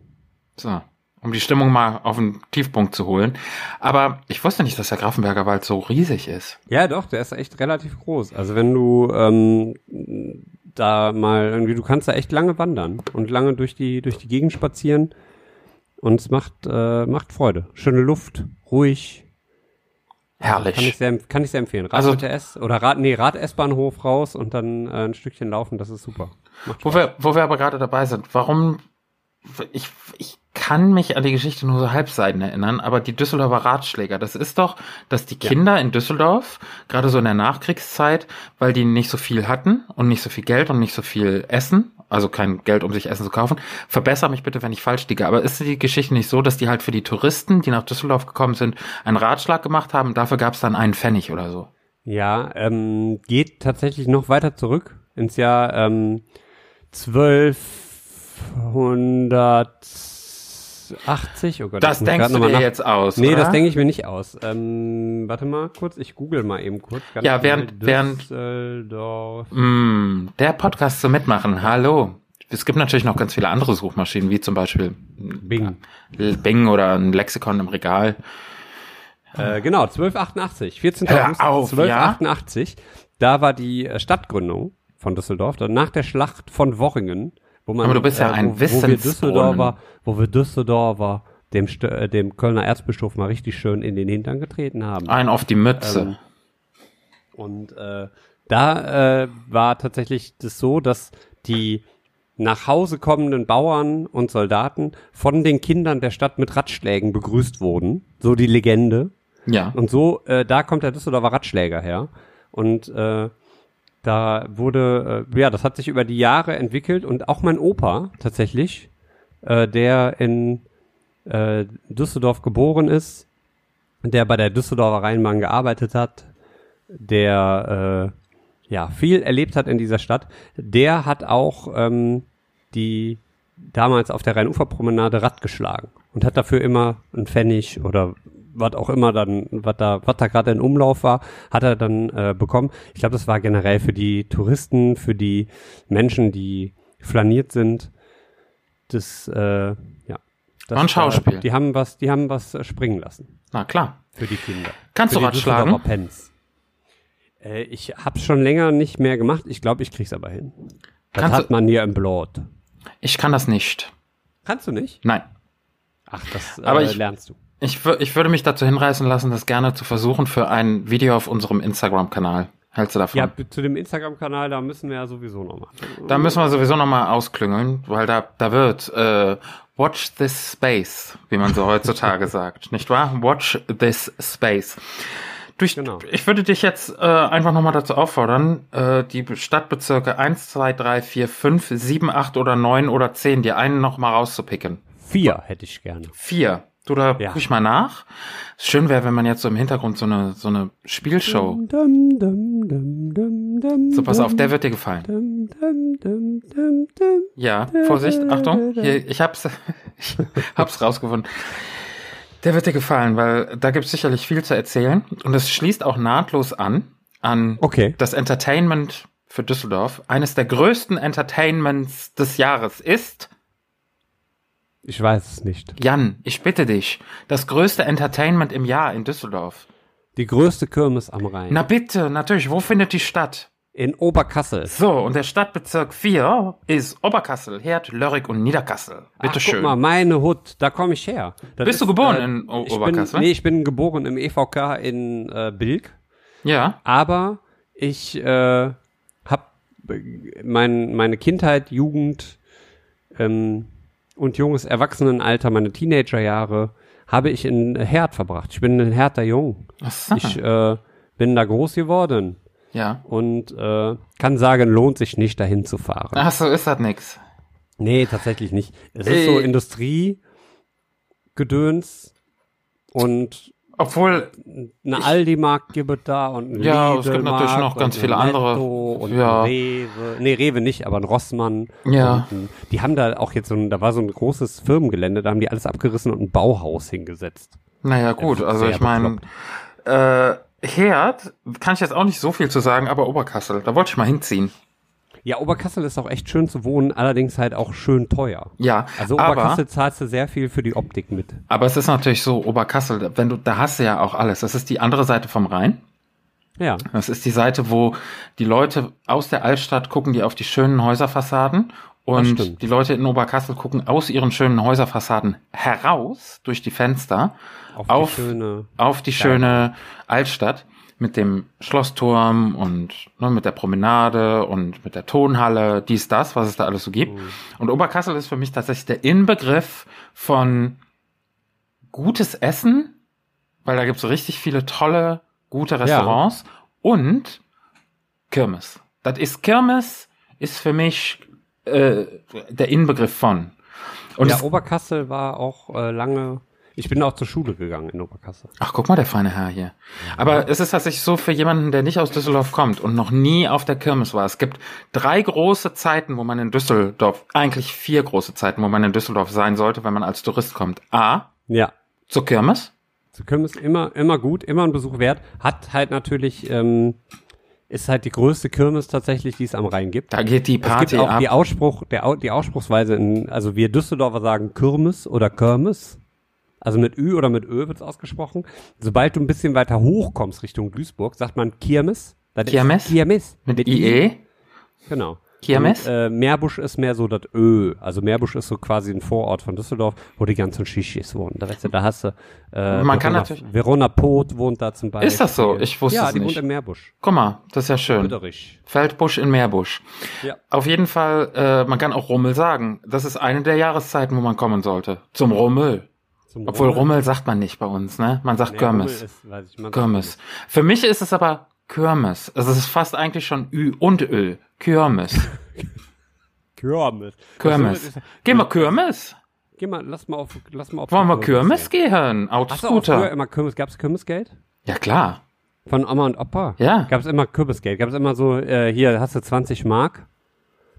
So, um die Stimmung mal auf den Tiefpunkt zu holen. Aber ich wusste nicht, dass der Grafenberger Wald so riesig ist. Ja, doch, der ist echt relativ groß. Also wenn du ähm, da mal irgendwie, du kannst da echt lange wandern und lange durch die durch die Gegend spazieren und es macht äh, macht Freude. Schöne Luft, ruhig. Herrlich. Kann ich sehr, kann ich sehr empfehlen. Rad Also- S oder Rad, nee, Rad S-Bahnhof raus und dann äh, ein Stückchen laufen, das ist super. Wo wir, wo wir aber gerade dabei sind, warum, ich, ich kann mich an die Geschichte nur so halbseiten erinnern, aber die Düsseldorfer Ratschläger, das ist doch, dass die Kinder in Düsseldorf, gerade so in der Nachkriegszeit, weil die nicht so viel hatten und nicht so viel Geld und nicht so viel Essen, also kein Geld, um sich Essen zu kaufen, verbessere mich bitte, wenn ich falsch liege, aber ist die Geschichte nicht so, dass die halt für die Touristen, die nach Düsseldorf gekommen sind, einen Ratschlag gemacht haben, dafür gab es dann einen Pfennig oder so? Ja, ähm, geht tatsächlich noch weiter zurück ins Jahr ähm, 1280. Oh Gott, Das denkst du dir nach- jetzt aus, Nee, oder? das denke ich mir nicht aus. Ähm, warte mal kurz, ich google mal eben kurz. Ganz Ja, während- während- Düsseldorf. Mm, der Podcast zum Mitmachen. Hallo. Es gibt natürlich noch ganz viele andere Suchmaschinen, wie zum Beispiel Bing. Bing oder ein Lexikon im Regal. Äh, genau, 1288, 14. Hör August auf, 1288. Da war die äh, Stadtgründung von Düsseldorf, dann nach der Schlacht von Worringen, wo man, Aber du bist ja ein wo, wo wir. Düsseldorfer, wo wir Düsseldorfer dem, äh, dem Kölner Erzbischof mal richtig schön in den Hintern getreten haben. Ein auf die Mütze. Ähm, Und äh, da äh, war tatsächlich das so, dass die nach Hause kommenden Bauern und Soldaten von den Kindern der Stadt mit Ratschlägen begrüßt wurden. So die Legende. ja. Und so, äh, da kommt der Düsseldorfer Ratschläger her. Und äh, da wurde, äh, ja, das hat sich über die Jahre entwickelt und auch mein Opa tatsächlich, äh, der in äh, Düsseldorf geboren ist, der bei der Düsseldorfer Rheinbahn gearbeitet hat, der äh, ja viel erlebt hat in dieser Stadt, der hat auch ähm, die damals auf der Rheinuferpromenade Rad geschlagen und hat dafür immer einen Pfennig oder was auch immer dann, was da, was da gerade in Umlauf war, hat er dann äh, bekommen. Ich glaube, das war generell für die Touristen, für die Menschen, die flaniert sind. Das, äh, ja. Das War ein Schauspiel. War, die haben was, die haben was äh, springen lassen Na klar. für die Kinder. Kannst für du Rad schlagen? Pens. Äh, ich hab's schon länger nicht mehr gemacht. Ich glaube, ich krieg's aber hin. Das Kannst hat man hier im Blut. Ich kann das nicht. Kannst du nicht? Nein. Ach, das Aber äh, ich- lernst du. Ich, ich würde mich dazu hinreißen lassen, das gerne zu versuchen für ein Video auf unserem Instagram-Kanal. Hältst du davon? Ja, zu dem Instagram-Kanal, da müssen wir ja sowieso noch machen. Da müssen wir sowieso nochmal ausklüngeln, weil da, da wird äh, Watch this space, wie man so heutzutage [LAUGHS] sagt, nicht wahr? Watch this space. Durch, Genau. Ich würde dich jetzt äh, einfach nochmal dazu auffordern, äh, die Stadtbezirke 1, 2, 3, 4, 5, 7, 8 oder 9 oder 10, die einen nochmal rauszupicken. Vier hätte ich gerne. Vier. Du, da Ja. guck ich mal nach. Schön wäre, wenn man jetzt so im Hintergrund so eine, so eine Spielshow. Dum, dum, dum, dum, dum, So, pass auf, der wird dir gefallen. dum, dum, dum, dum, dum. Ja, Vorsicht, Achtung, hier, ich hab's, [LAUGHS] ich hab's rausgefunden. Der wird dir gefallen, weil da gibt's sicherlich viel zu erzählen und es schließt auch nahtlos an an Okay. das Entertainment für Düsseldorf. Eines der größten Entertainments des Jahres ist, Ich weiß es nicht. Jan, ich bitte dich, das größte Entertainment im Jahr in Düsseldorf. Die größte Kirmes am Rhein. Na bitte, natürlich, wo findet die statt? in Oberkassel. So, und der Stadtbezirk 4 ist Oberkassel, Herd, Lörrick und Niederkassel. Bitte Ach, schön. Guck mal, meine Hut, da komme ich her. Das Bist du geboren in O- Oberkassel? Bin, nee, ich bin geboren im EVK in äh, Bilk. Ja. Aber ich äh, habe mein, meine Kindheit, Jugend ähm, und junges Erwachsenenalter, meine Teenagerjahre, habe ich in Herd verbracht. Ich bin ein Herder Jung. So. Ich äh, bin da groß geworden ja. und äh, kann sagen, lohnt sich nicht, dahin zu fahren. Ach so, ist das nix. Nee, tatsächlich nicht. Es ist so Äh. Industriegedöns und Obwohl, eine Aldi-Markt gibt es da und ein Ja, es gibt natürlich noch ganz viele andere. Netto Und Ja. Rewe. Nee, Rewe nicht, aber ein Rossmann. Ja. Ein, die haben da auch jetzt so ein, da war so ein großes Firmengelände, da haben die alles abgerissen und ein Bauhaus hingesetzt. naja gut, also ich meine, äh, Herd, kann ich jetzt auch nicht so viel zu sagen, aber Oberkassel, da wollte ich mal hinziehen. Ja, Oberkassel ist auch echt schön zu wohnen, allerdings halt auch schön teuer. Ja, Also aber, Oberkassel zahlst du sehr viel für die Optik mit. aber es ist natürlich so, Oberkassel, wenn du, da hast du ja auch alles. Das ist die andere Seite vom Rhein. Ja. Das ist die Seite, wo die Leute aus der Altstadt gucken, die auf die schönen Häuserfassaden und die Leute in Oberkassel gucken aus ihren schönen Häuserfassaden heraus durch die Fenster Auf, auf, die schöne. auf die schöne Altstadt mit dem Schlossturm und ne, mit der Promenade und mit der Tonhalle, dies, das, was es da alles so gibt. Und Oberkassel ist für mich tatsächlich der Inbegriff von gutes Essen, weil da gibt's so richtig viele tolle, gute Restaurants und Kirmes. Das ist Kirmes, ist für mich äh, der Inbegriff von. Und ja, es, Oberkassel war auch äh, lange. Ich bin auch zur Schule gegangen in Oberkassel. ach, guck mal, der feine Herr hier. Aber es ist tatsächlich so für jemanden, der nicht aus Düsseldorf kommt und noch nie auf der Kirmes war. Es gibt drei große Zeiten, wo man in Düsseldorf, eigentlich vier große Zeiten, wo man in Düsseldorf sein sollte, wenn man als Tourist kommt. A, Ja. zur Kirmes. Zur Kirmes immer, immer gut, immer ein Besuch wert. Hat halt natürlich, ähm, ist halt die größte Kirmes tatsächlich, die es am Rhein gibt. Da geht die es Party gibt auch ab. die Ausspruch, der, die Ausspruchsweise in, also wir Düsseldorfer sagen Kirmes oder Kirmes. Also mit Ü oder mit Ö wird's ausgesprochen. Sobald du ein bisschen weiter hochkommst Richtung Duisburg, sagt man Kirmes. Kirmes? Kirmes. Mit IE. Genau. Kirmes? Und, äh, Meerbusch ist mehr so das Ö. Also Meerbusch ist so quasi ein Vorort von Düsseldorf, wo die ganzen Shishis wohnen. Da, weißt du, da hast du äh, Man kann Verona, natürlich- Verona Pot wohnt da zum Beispiel. Ist das so? Ich wusste ja, es die nicht. wohnt im Meerbusch. Guck mal, das ist ja schön. Bitterich. Feldbusch in Meerbusch. Ja. Auf jeden Fall, äh, man kann auch Rummel sagen. Das ist eine der Jahreszeiten, wo man kommen sollte. Zum Rummel. Zum Obwohl Rummel sagt man nicht bei uns, ne? Man sagt Nee, Kirmes. Rummel ist, ich, man sagt Kirmes. Für mich ist es aber Kirmes. Also es ist fast eigentlich schon Ü und Ö. Kirmes. [LAUGHS] Kirmes. Kirmes. Ist- Gehen wir Kirmes? Geh mal, lass mal auf, lass mal auf. Wollen wir Kirmes gehen. gehen? Hast du auch früher Autoscooter. immer Kirmes, gab's Kirmesgeld? Ja klar. Von Oma und Opa? Ja. Gab's immer Kürbisgeld? Gab's immer so, äh, hier hast du 20 Mark?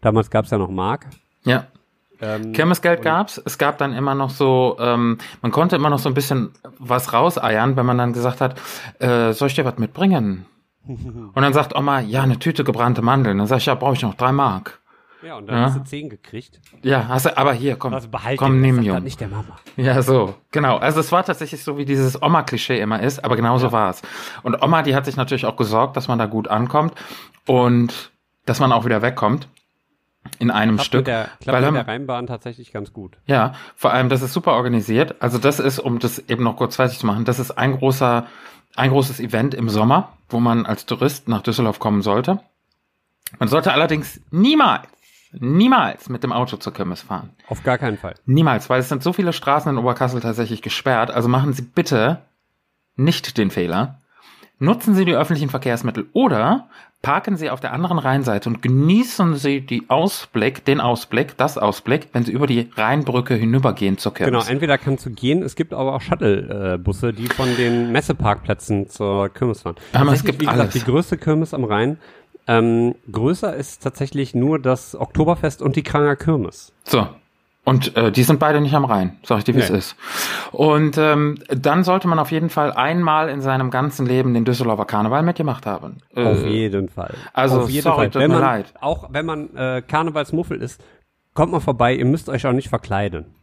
Damals gab's ja noch Mark. Ja. Ähm, Kirmesgeld gab's. Es gab dann immer noch so, ähm, man konnte immer noch so ein bisschen was rauseiern, wenn man dann gesagt hat, äh, soll ich dir was mitbringen? [LAUGHS] Und dann sagt Oma, ja, eine Tüte gebrannte Mandeln. Dann sag ich, ja, brauche ich noch drei Mark. ja, und dann Ja. hast du 10 gekriegt. Ja, hast du, aber hier, komm, Also behalte komm, nimm, das sagt Jung. dann nicht der Mama. Ja, so, genau. Also es war tatsächlich so, wie dieses Oma-Klischee immer ist, aber genauso war es. Und Oma, die hat sich natürlich auch gesorgt, dass man da gut ankommt und dass man auch wieder wegkommt in einem Klappt Stück. mit der, klappt weil mit der Rheinbahn tatsächlich ganz gut. ja, vor allem, das ist super organisiert. Also das ist, um das eben noch kurz fertig zu machen, das ist ein großer, ein großes Event im Sommer, wo man als Tourist nach Düsseldorf kommen sollte. Man sollte allerdings niemals, niemals mit dem Auto zur Kirmes fahren. Auf gar keinen Fall. Niemals, weil es sind so viele Straßen in Oberkassel tatsächlich gesperrt. Also machen Sie bitte nicht den Fehler. Nutzen Sie die öffentlichen Verkehrsmittel oder parken Sie auf der anderen Rheinseite und genießen Sie die Ausblick, den Ausblick, das Ausblick, wenn Sie über die Rheinbrücke hinübergehen zur Genau, Kirmes. entweder kannst du gehen, es gibt aber auch Shuttle-Busse, die von den Messeparkplätzen zur Kirmes fahren. Aber es gibt wie gesagt, alles. die größte Kirmes am Rhein. Ähm, größer ist tatsächlich nur das Oktoberfest und die Kranger Kirmes. So. Und äh, die sind beide nicht am Rhein, sag ich dir, wie es Nee. ist. Und ähm, dann sollte man auf jeden Fall einmal in seinem ganzen Leben den Düsseldorfer Karneval mitgemacht haben. Äh, Auf jeden Fall. also, Auf jeden sorry, Fall. tut Wenn mir man, leid. Auch wenn man äh, Karnevalsmuffel ist, kommt man vorbei, ihr müsst euch auch nicht verkleiden.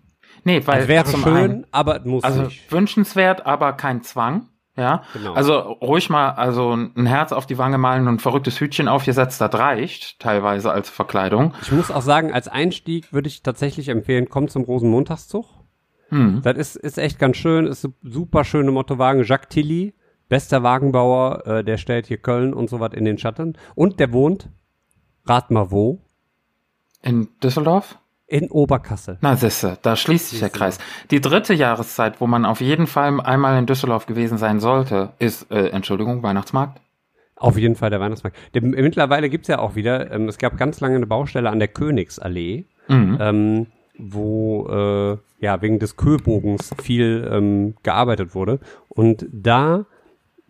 Nee, weil Es wäre schön, einen, aber es muss Also nicht. wünschenswert, aber kein Zwang. Ja, Genau. also ruhig mal, also ein Herz auf die Wange malen und ein verrücktes Hütchen aufgesetzt, das reicht teilweise als Verkleidung. Ich muss auch sagen, als Einstieg würde ich tatsächlich empfehlen, komm zum Rosenmontagszug. Hm. Das ist, ist echt ganz schön, ist super schöne Mottowagen. Jacques Tilly, bester Wagenbauer, äh, der stellt hier Köln und so was in den Schatten. Und der wohnt, rat mal wo, In Düsseldorf? In Oberkassel. Na siehste, da schließt sich der Kreis. Die dritte Jahreszeit, wo man auf jeden Fall einmal in Düsseldorf gewesen sein sollte, ist, äh, Entschuldigung, Weihnachtsmarkt. Auf jeden Fall der Weihnachtsmarkt. Der, mittlerweile gibt's ja auch wieder, ähm, es gab ganz lange eine Baustelle an der Königsallee, Mhm. ähm, wo äh, ja wegen des Köbogens viel ähm, gearbeitet wurde. Und da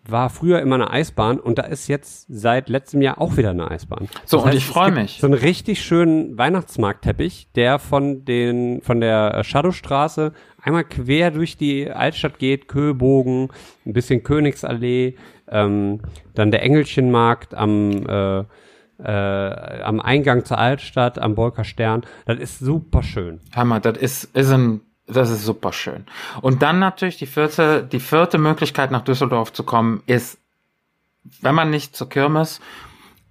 war früher immer eine Eisbahn und da ist jetzt seit letztem Jahr auch wieder eine Eisbahn. So, Das und heißt, ich es freu gibt mich. So einen richtig schönen Weihnachtsmarktteppich, der von den von der Shadowstraße einmal quer durch die Altstadt geht, Köbogen, ein bisschen Königsallee, ähm, dann der Engelchenmarkt am äh, äh, am Eingang zur Altstadt, am Bolker Stern. Das ist super schön. Hammer, das ist, ist ein, das ist super schön. Und dann natürlich die vierte, die vierte Möglichkeit nach Düsseldorf zu kommen ist, wenn man nicht zur Kirmes,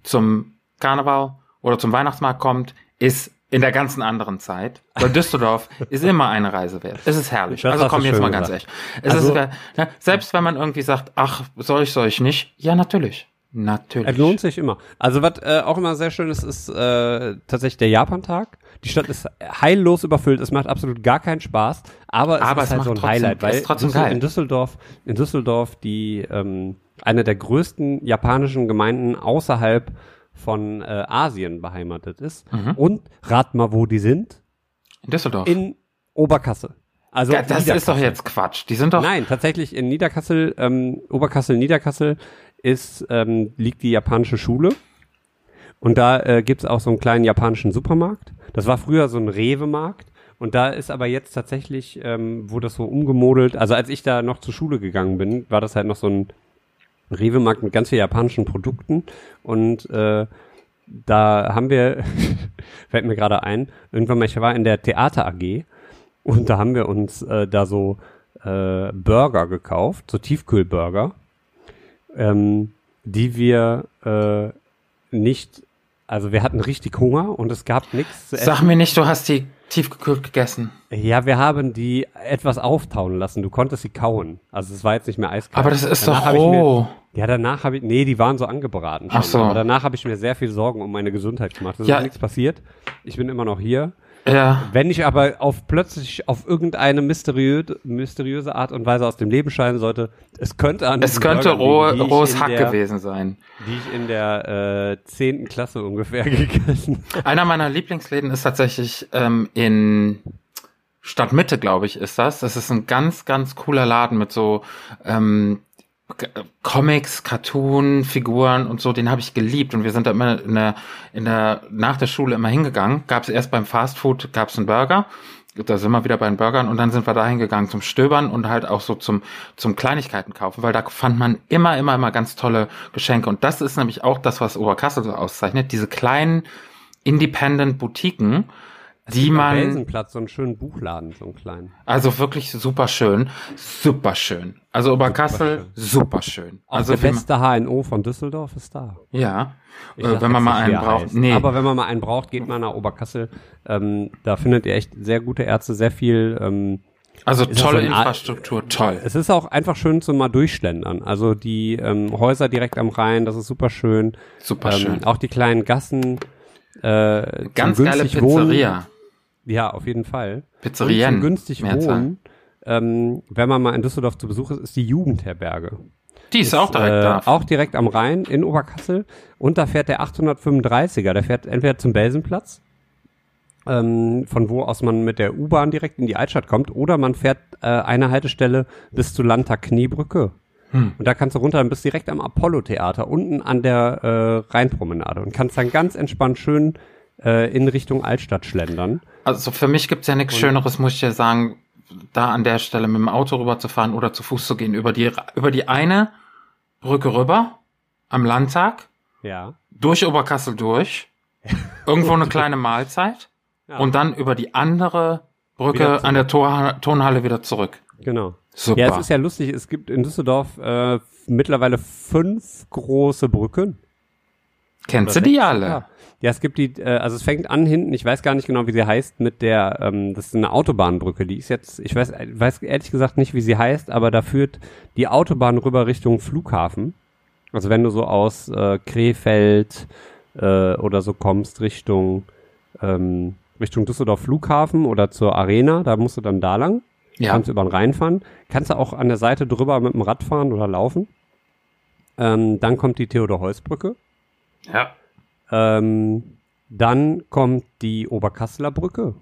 zum Karneval oder zum Weihnachtsmarkt kommt, ist in der ganzen anderen Zeit. Weil [LAUGHS] Düsseldorf ist immer eine Reise wert. Es ist herrlich. Das also komm jetzt mal ganz gesagt. echt. Es Also- ist, ja, selbst wenn man irgendwie sagt, ach, soll ich, soll ich nicht? Ja, natürlich. Natürlich. Es lohnt sich immer. Also was äh, auch immer sehr schön ist, ist äh, tatsächlich der Japantag. Die Stadt ist heillos überfüllt. Es macht absolut gar keinen Spaß, aber es Aber ist es halt so ein trotzdem- Highlight, weil trotzdem Düssel- geil. in Düsseldorf, in Düsseldorf die ähm, eine der größten japanischen Gemeinden außerhalb von äh, Asien beheimatet ist. Mhm. Und rat mal, wo die sind? In Düsseldorf. In Oberkassel. Also ja, das ist doch jetzt Quatsch. Die sind doch, Nein, tatsächlich in Niederkassel, ähm, Oberkassel, Niederkassel ist, ähm, liegt die japanische Schule. Und da äh, gibt's auch so einen kleinen japanischen Supermarkt. Das war früher so ein Rewe-Markt. Und da ist aber jetzt tatsächlich, ähm, wurde das so umgemodelt. Also als ich da noch zur Schule gegangen bin, war das halt noch so ein Rewe-Markt mit ganz vielen japanischen Produkten. Und äh, da haben wir, [LAUGHS] fällt mir gerade ein, irgendwann mal, ich war in der Theater AG und da haben wir uns äh, da so äh, Burger gekauft, so Tiefkühlburger, ähm, die wir äh, nicht, also wir hatten richtig Hunger und es gab nichts zu essen. sag mir nicht, du hast die tiefgekühlt gegessen. Ja, wir haben die etwas auftauen lassen. Du konntest sie kauen. Also es war jetzt nicht mehr eiskalt. Aber das ist Danach doch roh. Ja, danach habe ich, nee, die waren so angebraten. Schon, Ach so. Aber danach habe ich mir sehr viel Sorgen um meine Gesundheit gemacht. Es Ja. ist nichts passiert. Ich bin immer noch hier. Ja. Wenn ich aber auf plötzlich auf irgendeine mysteriö mysteriöse Art und Weise aus dem Leben scheiden sollte, es könnte an Es könnte roh, liegen, rohes in Hack der, gewesen sein. Die ich in der äh, zehnten Klasse ungefähr [LAUGHS] gegessen habe. Einer meiner Lieblingsläden ist tatsächlich ähm, in Stadtmitte, glaube ich, ist das. Das ist ein ganz, ganz cooler Laden mit so ähm, Comics, Cartoon, Figuren und so. Den habe ich geliebt und wir sind da immer in der, in der nach der Schule immer hingegangen. Gab es erst beim Fastfood gab es einen Burger. Da sind wir wieder bei den Burgern und dann sind wir da hingegangen zum Stöbern und halt auch so zum, zum Kleinigkeiten kaufen, weil da fand man immer, immer, immer ganz tolle Geschenke. Und das ist nämlich auch das, was Oberkassel so auszeichnet. Diese kleinen Independent Boutiquen, die man, Belsenplatz, so einen schönen Buchladen, so einen kleinen. also wirklich super schön, super schön. Also Oberkassel, super schön. Also der beste HNO von Düsseldorf ist da. ja, Ich äh, wenn man mal einen braucht. heißt. Nee, Aber wenn man mal einen braucht, geht man nach Oberkassel. Ähm, da findet ihr echt sehr gute Ärzte, sehr viel. Ähm, also tolle so Infrastruktur, toll. es ist auch einfach schön zum mal durchschlendern. Also die ähm, Häuser direkt am Rhein, das ist super schön. Super Ähm, schön. Auch die kleinen Gassen. Äh, Ganz geile günstig Wohnen. Ja, auf jeden Fall. Pizzerien. Und zum günstig wohnen, ähm, wenn man mal in Düsseldorf zu Besuch ist, ist die Jugendherberge. Die ist, auch direkt äh, da. Auch direkt am Rhein in Oberkassel. Und da fährt der 835er. Der fährt entweder zum Belsenplatz, ähm, von wo aus man mit der U-Bahn direkt in die Altstadt kommt, oder man fährt äh, eine Haltestelle bis zu Landtag Kniebrücke. Hm. Und da kannst du runter und bist direkt am Apollo-Theater, unten an der äh, Rheinpromenade und kannst dann ganz entspannt schön äh, in Richtung Altstadt schlendern. Also für mich gibt's ja nichts Schöneres, muss ich dir sagen, da an der Stelle mit dem Auto rüberzufahren oder zu Fuß zu gehen. Über die, über die eine Brücke rüber, am Landtag, Ja. durch Oberkassel durch, [LAUGHS] irgendwo eine kleine Mahlzeit Ja. und dann über die andere Brücke an der Tor, Turnhalle wieder zurück. Genau. Super. Ja, es ist ja lustig, es gibt in Düsseldorf äh, mittlerweile fünf große Brücken. Kennst du Oder die sechs alle? sogar. Ja, es gibt die, äh, also es fängt an hinten, ich weiß gar nicht genau, wie sie heißt, mit der, ähm, das ist eine Autobahnbrücke, die ist jetzt, ich weiß, äh, weiß ehrlich gesagt nicht, wie sie heißt, aber da führt die Autobahn rüber Richtung Flughafen. Also wenn du so aus äh, Krefeld äh, oder so kommst Richtung ähm, Richtung Düsseldorf Flughafen oder zur Arena, da musst du dann da lang. Ja. Kannst du über den Rhein fahren. Kannst du auch an der Seite drüber mit dem Rad fahren oder laufen. Ähm, dann kommt die Theodor-Heuss-Brücke. ja. Ähm, dann kommt die Oberkasseler Brücke.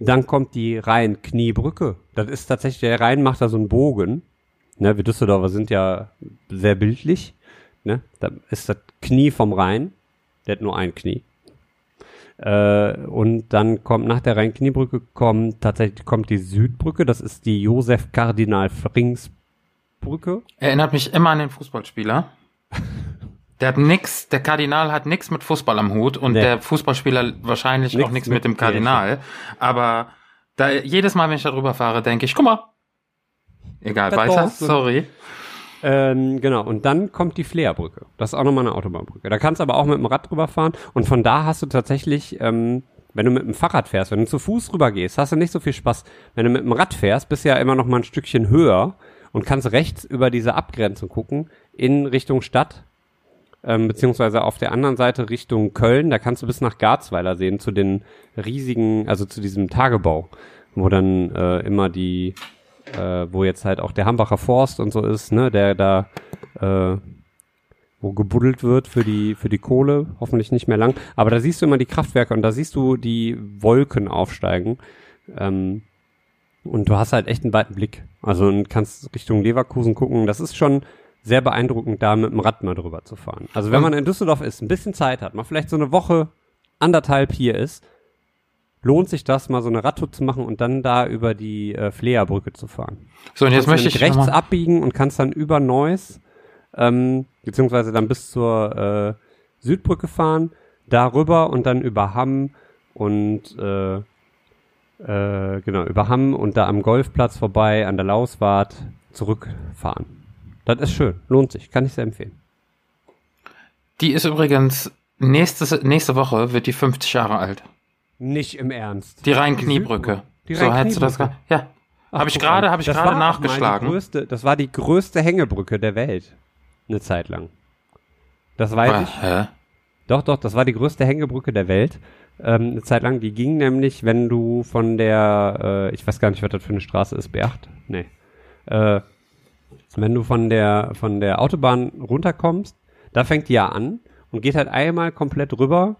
Dann kommt die Rhein-Kniebrücke. Das ist tatsächlich, der Rhein macht da so einen Bogen. Ne, wir Düsseldorfer sind ja sehr bildlich. Ne? Da ist das Knie vom Rhein. Der hat nur ein Knie. Äh, und dann kommt nach der Rhein-Kniebrücke kommt tatsächlich kommt die Südbrücke. Das ist die Josef Kardinal Frings Brücke. Erinnert mich immer an den Fußballspieler. [LAUGHS] Der hat nix, der Kardinal hat nix mit Fußball am Hut und Nee. der Fußballspieler wahrscheinlich Nix auch nichts mit mit dem Kardinal. Aber da, jedes Mal, wenn ich da drüber fahre, denke ich, guck mal. Egal, Das weiter, sorry. Ähm, genau, und dann kommt die Fleerbrücke. Das ist auch nochmal eine Autobahnbrücke. Da kannst du aber auch mit dem Rad drüber fahren. Und von da hast du tatsächlich, ähm, wenn du mit dem Fahrrad fährst, wenn du zu Fuß rüber gehst, hast du nicht so viel Spaß. Wenn du mit dem Rad fährst, bist du ja immer noch mal ein Stückchen höher und kannst rechts über diese Abgrenzung gucken in Richtung Stadt. Ähm, beziehungsweise auf der anderen Seite Richtung Köln, da kannst du bis nach Garzweiler sehen, zu den riesigen, also zu diesem Tagebau, wo dann äh, immer die, äh, wo jetzt halt auch der Hambacher Forst und so ist, ne, der da, äh, wo gebuddelt wird für die, für die Kohle, hoffentlich nicht mehr lang. Aber da siehst du immer die Kraftwerke und da siehst du die Wolken aufsteigen. Ähm, und du hast halt echt einen weiten Blick. Also und kannst Richtung Leverkusen gucken. Das ist schon sehr beeindruckend, da mit dem Rad mal drüber zu fahren. Also wenn man in Düsseldorf ist, ein bisschen Zeit hat, mal vielleicht so eine Woche, anderthalb hier ist, lohnt sich das, mal so eine Radtour zu machen und dann da über die äh, Fleerbrücke zu fahren. So, und jetzt möchte ich rechts abbiegen und kannst dann über Neuss, ähm, beziehungsweise dann bis zur äh, Südbrücke fahren, darüber und dann über Hamm und äh, äh, genau, über Hamm und da am Golfplatz vorbei, an der Lauswart zurückfahren. Das ist schön, lohnt sich, kann ich sehr empfehlen. die ist übrigens, nächste, nächste Woche wird die 50 Jahre alt. Nicht im Ernst. Die Rhein-Kniebrücke. Die So hättest du das Ja. Ach, Habe ich gerade, habe ich gerade nachgeschlagen. Die größte, das war die größte Hängebrücke der Welt. Eine Zeit lang. Das weiß Ah, ich. hä? Doch, doch, das war die größte Hängebrücke der Welt. Ähm, eine Zeit lang, die ging nämlich, wenn du von der, äh, ich weiß gar nicht, was das für eine Straße ist, B8? Nee. Äh, wenn du von der, von der Autobahn runterkommst, da fängt die ja an und geht halt einmal komplett rüber,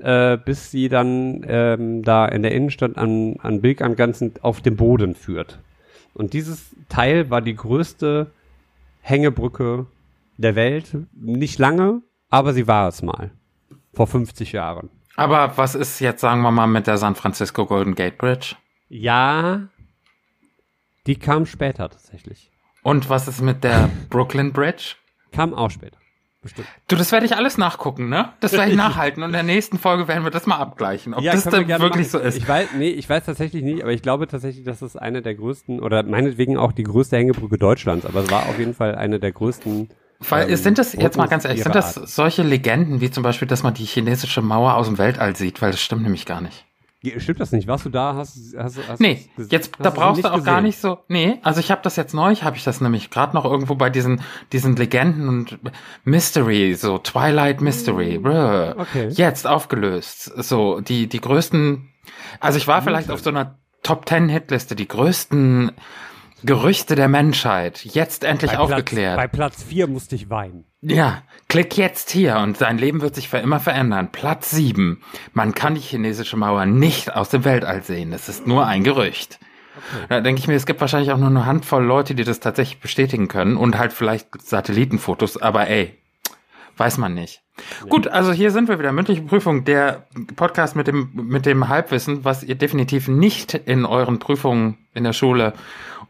äh, bis sie dann ähm, da in der Innenstadt an, an Bilk am Ganzen auf dem Boden führt. Und dieses Teil war die größte Hängebrücke der Welt. Nicht lange, aber sie war es mal. Vor 50 Jahren. Aber was ist jetzt, sagen wir mal, mit der San Francisco Golden Gate Bridge? Ja, die kam später tatsächlich. Und was ist mit der Brooklyn Bridge? Kam auch später. Bestimmt. Du, das werde ich alles nachgucken, ne? Das werde ich [LAUGHS] nachhalten und in der nächsten Folge werden wir das mal abgleichen, ob das können wir wirklich so machen. ist. Ich weiß, nee, ich weiß tatsächlich nicht, aber ich glaube tatsächlich, dass es eine der größten oder meinetwegen auch die größte Hängebrücke Deutschlands, aber es war auf jeden Fall eine der größten. Weil ähm, sind das, jetzt mal ganz ehrlich, sind das solche Legenden, wie zum Beispiel, dass man die chinesische Mauer aus dem Weltall sieht? Weil das stimmt nämlich gar nicht. Stimmt das nicht? Warst du da? Hast, hast, hast Nee, jetzt, hast da brauchst du auch gar gesehen? nicht so, nee, also ich habe das jetzt neu, habe ich das nämlich gerade noch irgendwo bei diesen, diesen Legenden und Mystery, so Twilight Mystery, brr, Mm, okay. jetzt aufgelöst, so die, die größten, also ich war vielleicht auf so einer Top Ten Hitliste, die größten Gerüchte der Menschheit, jetzt endlich Bei aufgeklärt. Platz, bei Platz 4 musste ich weinen. Ja, klick jetzt hier und dein Leben wird sich für immer verändern. Platz 7. Man kann die chinesische Mauer nicht aus dem Weltall sehen. Es ist nur ein Gerücht. Da denke ich mir, es gibt wahrscheinlich auch nur eine Handvoll Leute, die das tatsächlich bestätigen können und halt vielleicht Satellitenfotos, aber ey, weiß man nicht. Gut, also hier sind wir wieder. Mündliche Prüfung, der Podcast mit dem, mit dem Halbwissen, was ihr definitiv nicht in euren Prüfungen in der Schule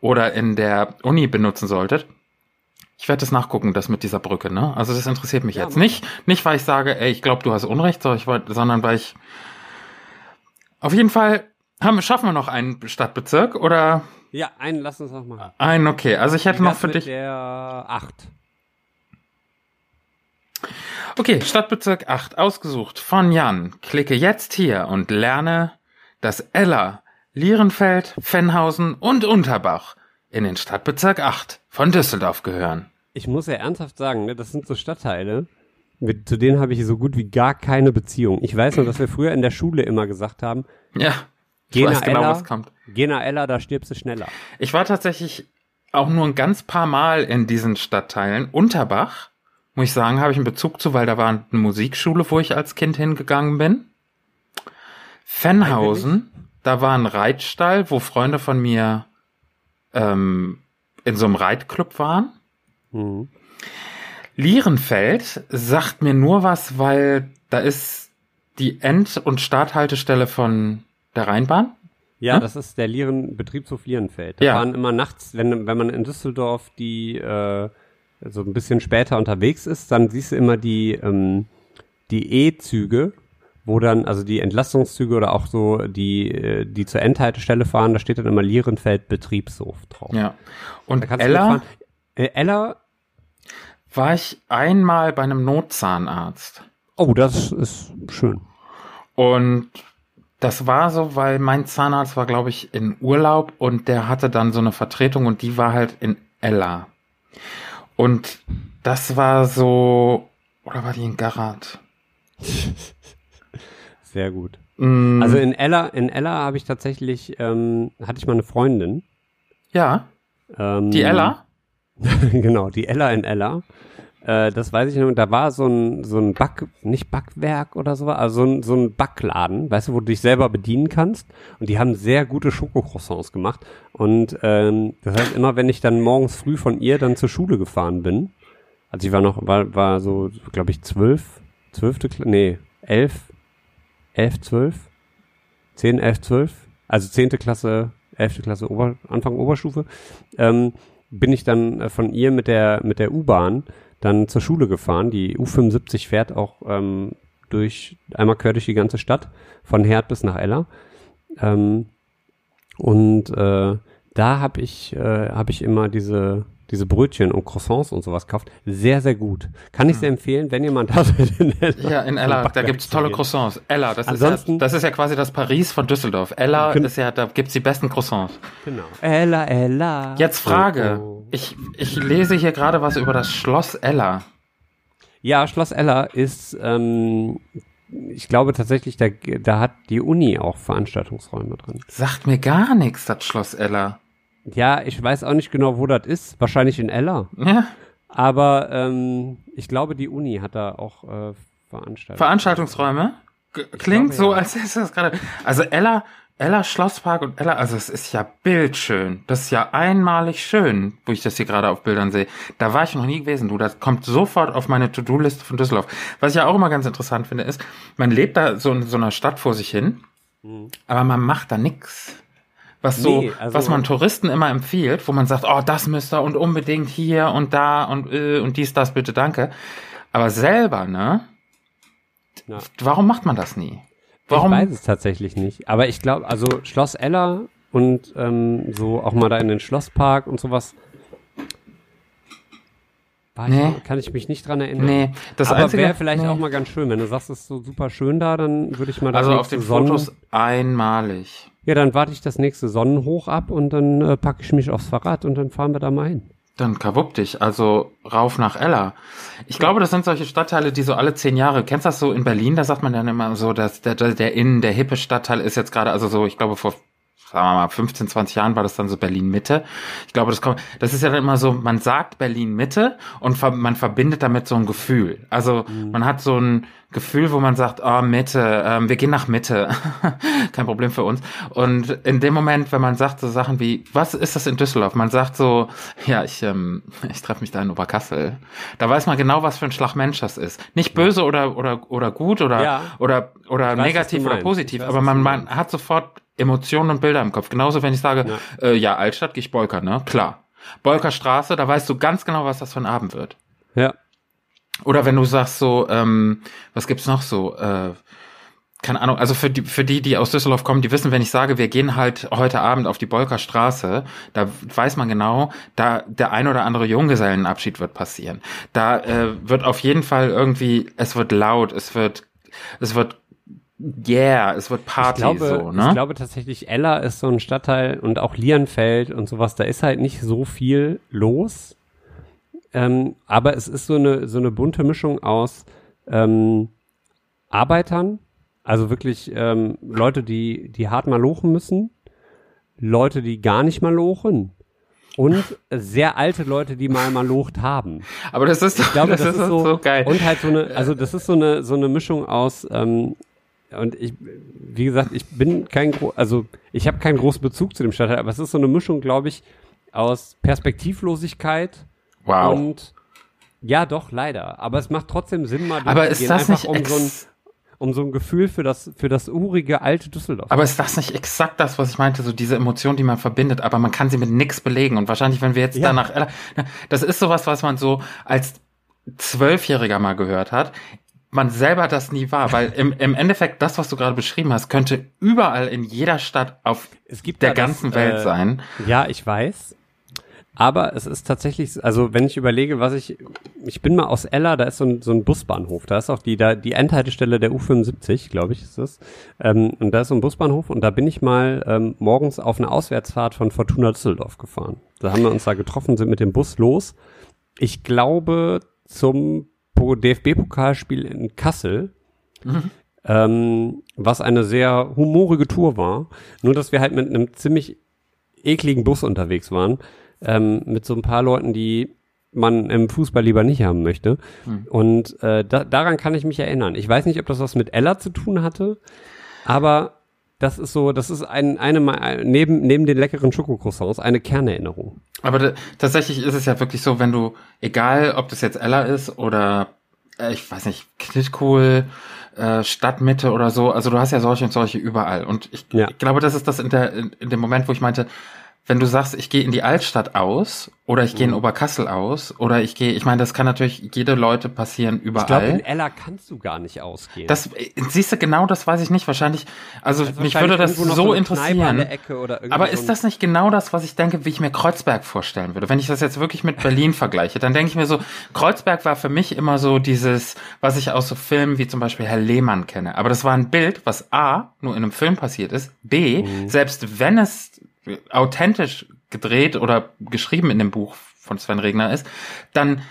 oder in der Uni benutzen solltet. Ich werde das nachgucken, das mit dieser Brücke, ne? Also das interessiert mich Ja, jetzt nicht. Nicht, weil ich sage, ey, ich glaube, du hast Unrecht, so, ich wollt, sondern weil ich auf jeden Fall haben, schaffen wir noch einen Stadtbezirk oder Ja, einen lass uns noch machen. Einen, okay. Also ich hätte noch für mit dich. der 8. Okay, Stadtbezirk 8 ausgesucht von Jan. Klicke jetzt hier und lerne, dass Ella, Lierenfeld, Fennhausen und Unterbach in den Stadtbezirk 8 von Düsseldorf gehören. Ich muss ja ernsthaft sagen, ne, das sind so Stadtteile, mit, zu denen habe ich so gut wie gar keine Beziehung. Ich weiß nur, dass wir früher in der Schule immer gesagt haben, Ja, Gena weiß genau, Ella. Gena Ella, da stirbst du schneller. Ich war tatsächlich auch nur ein ganz paar Mal in diesen Stadtteilen. Unterbach, muss ich sagen, habe ich einen Bezug zu, weil da war eine Musikschule, wo ich als Kind hingegangen bin. Fennhausen, da war ein Reitstall, wo Freunde von mir ähm, in so einem Reitclub waren. Mhm. Lierenfeld sagt mir nur was, weil da ist die End- und Starthaltestelle von der Rheinbahn. Ja, Hm? das ist der Lieren, Betriebshof Lierenfeld. Da Ja. fahren immer nachts, wenn, wenn man in Düsseldorf die äh, so ein bisschen später unterwegs ist, dann siehst du immer die, ähm, die E-Züge, wo dann, also die Entlastungszüge oder auch so die, äh, die zur Endhaltestelle fahren, da steht dann immer Lierenfeld Betriebshof drauf. Ja. Und Da kannst du Ella. Äh, Ella, war ich einmal bei einem Notzahnarzt. oh, das ist schön. Und das war so, weil mein Zahnarzt war, glaube ich, in Urlaub und der hatte dann so eine Vertretung und die war halt in Ella. Und das war so, oder war die in Garat? [LAUGHS] Sehr gut. Mm, Also in Ella, in Ella habe ich tatsächlich, ähm, hatte ich mal eine Freundin. ja, Ähm, die Ella. [LAUGHS] genau, die Ella in Ella. Äh, das weiß ich noch. Da war so ein, so ein Back, nicht Backwerk oder so, also so ein, so ein Backladen, weißt du, wo du dich selber bedienen kannst. Und die haben sehr gute Schokocroissants gemacht. Und ähm, das heißt, immer wenn ich dann morgens früh von ihr dann zur Schule gefahren bin, also ich war noch, war, war so, glaube ich, zwölf, zwölfte, nee, elf, elf, zwölf, zehn, elf, zwölf, also zehnte Klasse, elfte Klasse, Ober, Anfang Oberstufe, ähm, bin ich dann äh, von ihr mit der, mit der U-Bahn dann zur Schule gefahren. Die U75 fährt auch ähm, durch, einmal quer durch die ganze Stadt, von Herd bis nach Ella. Ähm, und äh, da habe ich, äh, hab ich immer diese, diese Brötchen und Croissants und sowas gekauft. Sehr, sehr gut. Kann ich sehr empfehlen, wenn jemand [LAUGHS] da seid in Ella. Hm. Ja, in Ella, da gibt's tolle. Croissants. Ella, das ist, Ansonsten- ja, das ist ja quasi das Paris von Düsseldorf. Ella Können- ist ja, da gibt's die besten Croissants. Genau. Ella, Ella. Jetzt Frage. Oh, oh. Ich, ich lese hier gerade was über das Schloss Ella. Ja, Schloss Ella ist, ähm, ich glaube tatsächlich, da, da hat die Uni auch Veranstaltungsräume drin. Sagt mir gar nichts, das Schloss Ella. Ja, ich weiß auch nicht genau, wo das ist. Wahrscheinlich in Ella. Ja, Aber ähm, ich glaube, die Uni hat da auch äh, Veranstaltungen. Veranstaltungsräume? G klingt glaube, so, ja. als ist das gerade. Also Ella, Ella Schlosspark und Ella, also es ist ja bildschön. Das ist ja einmalig schön, wo ich das hier gerade auf Bildern sehe. Da war ich noch nie gewesen, du. Das kommt sofort auf meine To-Do-Liste von Düsseldorf. Was ich ja auch immer ganz interessant finde, ist, man lebt da so in so einer Stadt vor sich hin, aber man macht da nix. Was so. Nee, also- was man Touristen immer empfiehlt, wo man sagt, oh, das müsst ihr und unbedingt hier und da und äh, und dies, das, bitte, danke. Aber selber, ne? Ja. Warum macht man das nie? Ich Warum? weiß es tatsächlich nicht. Aber ich glaube, also Schloss Ella und ähm, so auch mal da in den Schlosspark und sowas. War Nee. ich, kann ich mich nicht dran erinnern. Nee, das aber wäre vielleicht nee. auch mal ganz schön, wenn du sagst, es ist so super schön da, dann würde ich mal das Also auf den Sonnen- Fotos einmalig. Ja, dann warte ich das nächste Sonnenhoch ab und dann äh, packe ich mich aufs Fahrrad und dann fahren wir da mal hin. Dann kabupp dich, also rauf nach Ella. Ich glaube, das sind solche Stadtteile, die so alle zehn Jahre, kennst du das so in Berlin, da sagt man dann immer so, dass der, der, der Innen, der hippe Stadtteil ist jetzt gerade, also so, ich glaube vor, sagen wir mal, 15, 20 Jahren war das dann so Berlin-Mitte. Ich glaube, das kommt, das ist ja dann immer so, man sagt Berlin-Mitte und ver, man verbindet damit so ein Gefühl. Also man hat so ein Gefühl, wo man sagt, oh, Mitte, ähm, wir gehen nach Mitte. [LAUGHS] Kein Problem für uns. Und in dem Moment, wenn man sagt so Sachen wie, was ist das in Düsseldorf? Man sagt so, ja, ich, ähm, ich treffe mich da in Oberkassel. Da weiß man genau, was für ein Schlag Mensch das ist. Nicht böse oder, oder, oder gut oder, Ja. oder, oder weiß, negativ oder positiv. Weiß, aber man, man hat sofort Emotionen und Bilder im Kopf. Genauso, wenn ich sage, ja, äh, ja Altstadt, gehe ich Bolker, ne? Klar. Bolker Straße, da weißt du ganz genau, was das für ein Abend wird. Ja. Oder wenn du sagst so, ähm, was gibt's noch so? Äh, keine Ahnung, also für die, für die, die aus Düsseldorf kommen, die wissen, wenn ich sage, wir gehen halt heute Abend auf die Bolker Straße, da weiß man genau, da der ein oder andere Junggesellenabschied wird passieren. Da äh, wird auf jeden Fall irgendwie, es wird laut, es wird, es wird yeah, es wird Party ich glaube, so, ne? Ich glaube tatsächlich, Ella ist so ein Stadtteil und auch Lienfeld und sowas, da ist halt nicht so viel los. Ähm, aber es ist so eine, so eine bunte Mischung aus ähm, Arbeitern, also wirklich ähm, Leute, die, die hart mal lochen müssen, Leute, die gar nicht mal lochen und sehr alte Leute, die mal mal locht haben. Aber das ist, Ich glaube, das, das, ist ist so, so geil. Und halt so eine, also das ist so eine, so eine Mischung aus, ähm, und ich, wie gesagt, ich bin kein, also ich habe keinen großen Bezug zu dem Stadtteil, aber es ist so eine Mischung, glaube ich, aus Perspektivlosigkeit wow. und ja, doch, leider. Aber es macht trotzdem Sinn, mal Aber ist das einfach nicht um so, ein, um so ein Gefühl für das, für das urige alte Düsseldorf. aber ist das nicht exakt das, was ich meinte, so diese Emotion, die man verbindet, aber man kann sie mit nix belegen und wahrscheinlich, wenn wir jetzt Ja. danach, das ist sowas, was man so als Zwölfjähriger mal gehört hat, man selber das nie war, weil im, im Endeffekt das, was du gerade beschrieben hast, könnte überall in jeder Stadt auf es gibt der da das, ganzen Welt äh, sein. Ja, ich weiß. Aber es ist tatsächlich, also wenn ich überlege, was ich, ich bin mal aus Ella, da ist so ein, so ein Busbahnhof, da ist auch die, da, die Endhaltestelle der U75, glaube ich, ist das. Ähm, und da ist so ein Busbahnhof und da bin ich mal ähm, morgens auf eine Auswärtsfahrt von Fortuna Düsseldorf gefahren. Da haben wir uns da getroffen, sind mit dem Bus los. Ich glaube zum Po- DFB-Pokalspiel in Kassel, ähm, was eine sehr humorige Tour war. Nur, dass wir halt mit einem ziemlich ekligen Bus unterwegs waren, ähm, mit so ein paar Leuten, die man im Fußball lieber nicht haben möchte. Und äh, da, daran kann ich mich erinnern. Ich weiß nicht, ob das was mit Ella zu tun hatte, aber das ist so, das ist ein, eine, neben, neben den leckeren Schokocroissants eine Kernerinnerung. Aber da, tatsächlich ist es ja wirklich so, wenn du, egal ob das jetzt Ella ist oder, äh, ich weiß nicht, Knitkohl, äh, Stadtmitte oder so, also du hast ja solche und solche überall. Und ich, Ja. ich glaube, das ist das in, der, in, in dem Moment, wo ich meinte, wenn du sagst, ich gehe in die Altstadt aus oder ich gehe Mhm. in Oberkassel aus oder ich gehe, ich meine, das kann natürlich jede Leute passieren Ich glaube, in überall. Ella kannst du gar nicht ausgehen. Das, äh, siehst du, genau das weiß ich nicht. Wahrscheinlich, also Also mich wahrscheinlich würde das so an interessieren. Aber so ist das nicht genau das, was ich denke, wie ich mir Kreuzberg vorstellen würde? Wenn ich das jetzt wirklich mit Berlin vergleiche, dann denke ich mir so, Kreuzberg war für mich immer so dieses, was ich aus so Filmen wie zum Beispiel Herr Lehmann kenne. Aber das war ein Bild, was A, nur in einem Film passiert ist, B, Mhm. selbst wenn es authentisch gedreht oder geschrieben in dem Buch von Sven Regner ist, dann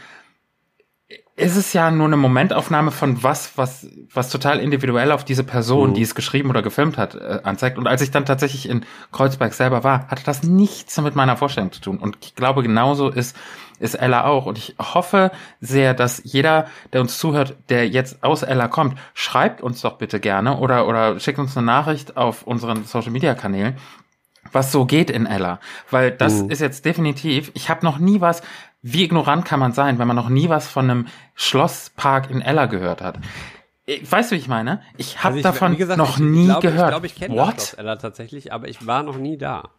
ist es ja nur eine Momentaufnahme von was, was, was total individuell auf diese Person, Mhm. die es geschrieben oder gefilmt hat, äh, anzeigt. Und als ich dann tatsächlich in Kreuzberg selber war, hatte das nichts mit meiner Vorstellung zu tun. Und ich glaube, genauso ist, ist Ella auch. Und ich hoffe sehr, dass jeder, der uns zuhört, der jetzt aus Ella kommt, schreibt uns doch bitte gerne oder, oder schickt uns eine Nachricht auf unseren Social Media Kanälen, was so geht in Ella. Weil das Mhm. ist jetzt definitiv, ich habe noch nie was, wie ignorant kann man sein, wenn man noch nie was von einem Schlosspark in Ella gehört hat. Ich, weißt du, wie ich meine? Ich habe Also davon gesagt, noch ich, nie ich glaube, gehört. Ich glaube, ich kenne das What? Schloss Ella tatsächlich, aber ich war noch nie da.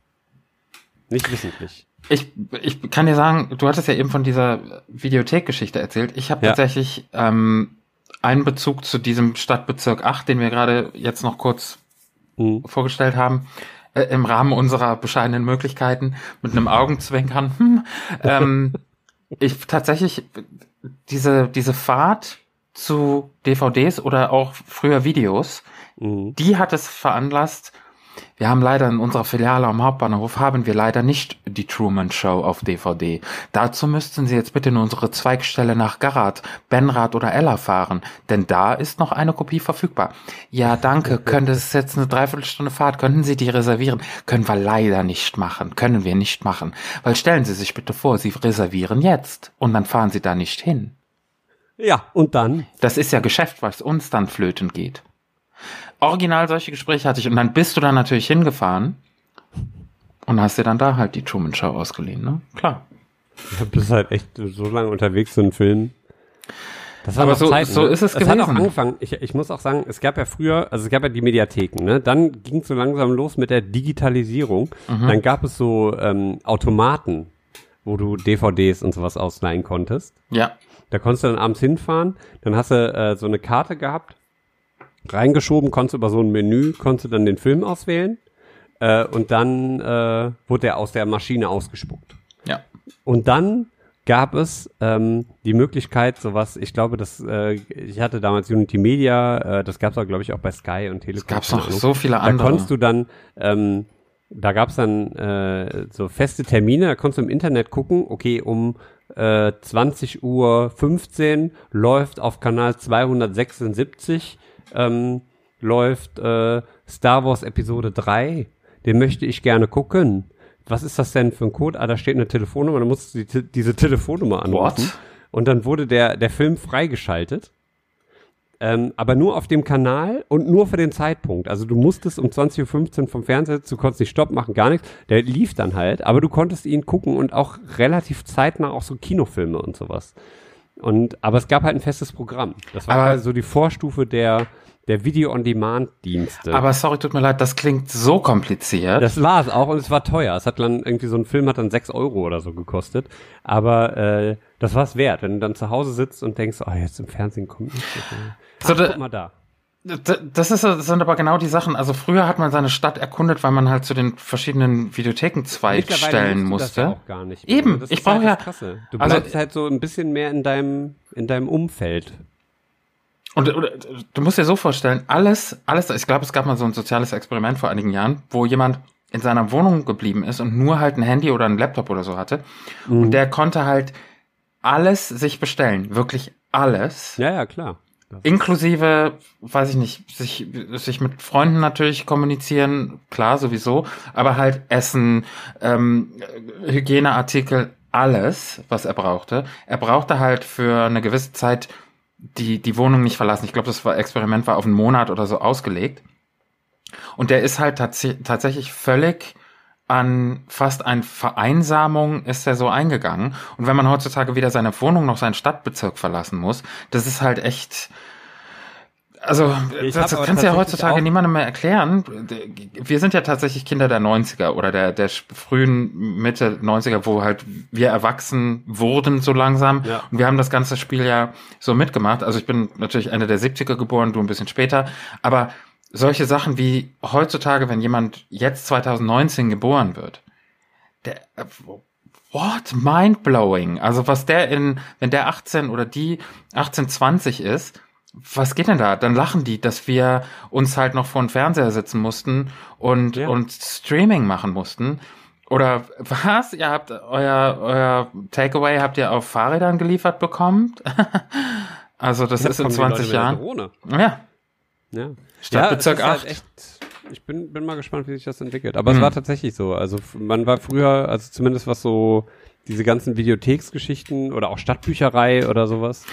Nicht wissentlich. Ich, ich kann dir sagen, du hattest ja eben von dieser Videothekgeschichte erzählt. Ich habe Ja. tatsächlich ähm, einen Bezug zu diesem Stadtbezirk 8, den wir gerade jetzt noch kurz Mhm. vorgestellt haben, äh, im Rahmen unserer bescheidenen Möglichkeiten, mit einem Augenzwinkern. [LAUGHS] Hm, ähm, ich tatsächlich diese, diese Fahrt zu DVDs oder auch früher Videos, Mhm. die hat es veranlasst. Wir haben leider in unserer Filiale am Hauptbahnhof haben wir leider nicht die Truman Show auf DVD. Dazu müssten Sie jetzt bitte in unsere Zweigstelle nach Garat, Benrath oder Ella fahren, denn da ist noch eine Kopie verfügbar. Ja, danke. [LAUGHS] Könnte es jetzt eine Dreiviertelstunde Fahrt? Könnten Sie die reservieren? Können wir leider nicht machen. Können wir nicht machen. Weil stellen Sie sich bitte vor, Sie reservieren jetzt und dann fahren Sie da nicht hin. Ja, und dann? Das ist ja Geschäft, was uns dann flöten geht. Original solche Gespräche hatte ich und dann bist du dann natürlich hingefahren und hast dir dann da halt die Truman Show ausgeliehen, ne? Klar. Du bist halt echt so lange unterwegs für einen Film. Das war Aber so- Zeiten, so ne? ist es Es hat auch gewesen. angefangen. Ich, ich muss auch sagen, es gab ja früher, also es gab ja die Mediatheken, ne? Dann ging es so langsam los mit der Digitalisierung. Mhm. Dann gab es so ähm, Automaten, wo du DVDs und sowas ausleihen konntest. Ja. Da konntest du dann abends hinfahren, dann hast du äh, so eine Karte gehabt reingeschoben, konntest über so ein Menü, konntest du dann den Film auswählen äh, und dann äh, wurde der aus der Maschine ausgespuckt. Ja. Und dann gab es ähm, die Möglichkeit, sowas, ich glaube, das, äh, ich hatte damals Unity Media, äh, das gab es auch, glaube ich, auch bei Sky und Telekom. Gab es keine noch so viele Da andere. konntest du dann, ähm, da gab es dann äh, so feste Termine, da konntest du im Internet gucken, okay, um äh, 20 Uhr 15 läuft auf Kanal 276 ähm, läuft äh, Star Wars Episode 3. Den möchte ich gerne gucken. Was ist das denn für ein Code? Ah, da steht eine Telefonnummer, dann musst du die, diese Telefonnummer anrufen. What? Und dann wurde der, der Film freigeschaltet. Ähm, aber nur auf dem Kanal und nur für den Zeitpunkt. Also du musstest um 20.15 Uhr vom Fernseher, du konntest nicht Stopp machen, gar nichts. Der lief dann halt, aber du konntest ihn gucken und auch relativ zeitnah auch so Kinofilme und sowas. Und, aber es gab halt ein festes Programm. Das war Aber- halt so die Vorstufe der, der Video-on-Demand-Dienste. Aber sorry, tut mir leid, das klingt so kompliziert. Das war es auch und es war teuer. Es hat dann irgendwie so ein Film hat dann sechs Euro oder so gekostet. Aber äh, das war es wert, wenn du dann zu Hause sitzt und denkst, oh, jetzt im Fernsehen kommt nichts. Ach, So, guck mal da. Das, ist, das sind aber genau die Sachen. Also früher hat man seine Stadt erkundet, weil man halt zu den verschiedenen Videotheken Zweigstellen musst du das musste. ja auch gar nicht. mehr. Eben, Das ich ist halt brauche ja- das Krasse. Du also- bleibst halt so ein bisschen mehr in deinem in deinem Umfeld. Und oder, du musst dir so vorstellen, alles, alles, ich glaube, es gab mal so ein soziales Experiment vor einigen Jahren, wo jemand in seiner Wohnung geblieben ist und nur halt ein Handy oder ein Laptop oder so hatte. Mhm. Und der konnte halt alles sich bestellen. Wirklich alles. Ja, ja, klar. Inklusive, weiß ich nicht, sich, sich mit Freunden natürlich kommunizieren, klar, sowieso, aber halt Essen, ähm, Hygieneartikel, alles, was er brauchte. Er brauchte halt für eine gewisse Zeit die, die Wohnung nicht verlassen. Ich glaube, das war, Experiment war auf einen Monat oder so ausgelegt. Und der ist halt tats tatsächlich völlig an fast ein Vereinsamung ist er so eingegangen. Und wenn man heutzutage wieder seine Wohnung noch seinen Stadtbezirk verlassen muss, das ist halt echt. Also, Ich das, kannst du ja heutzutage niemandem mehr erklären. Wir sind ja tatsächlich Kinder der 90er oder der, der frühen Mitte 90er, wo halt wir erwachsen wurden so langsam. Ja. Und wir haben das ganze Spiel ja so mitgemacht. Also ich bin natürlich Ende der 70er geboren, du ein bisschen später. Aber solche Sachen wie heutzutage, wenn jemand jetzt 2019 geboren wird, der, äh, what? Mind-blowing. Also was der in, wenn der 18 oder die 18, 20 ist, was geht denn da? Dann lachen die, dass wir uns halt noch vor den Fernseher sitzen mussten und, Ja. und Streaming machen mussten. Oder was? Ihr habt euer, euer Takeaway habt ihr auf Fahrrädern geliefert bekommen? [LAUGHS] also das ist in Kommen die Leute 20 mit der Jahren. Ja. Ja. Stadtbezirk ja, ist 8. Halt echt, ich bin, bin mal gespannt, wie sich das entwickelt. Aber Hm. es war tatsächlich so. Also man war früher, also zumindest was so diese ganzen Videotheksgeschichten oder auch Stadtbücherei oder sowas.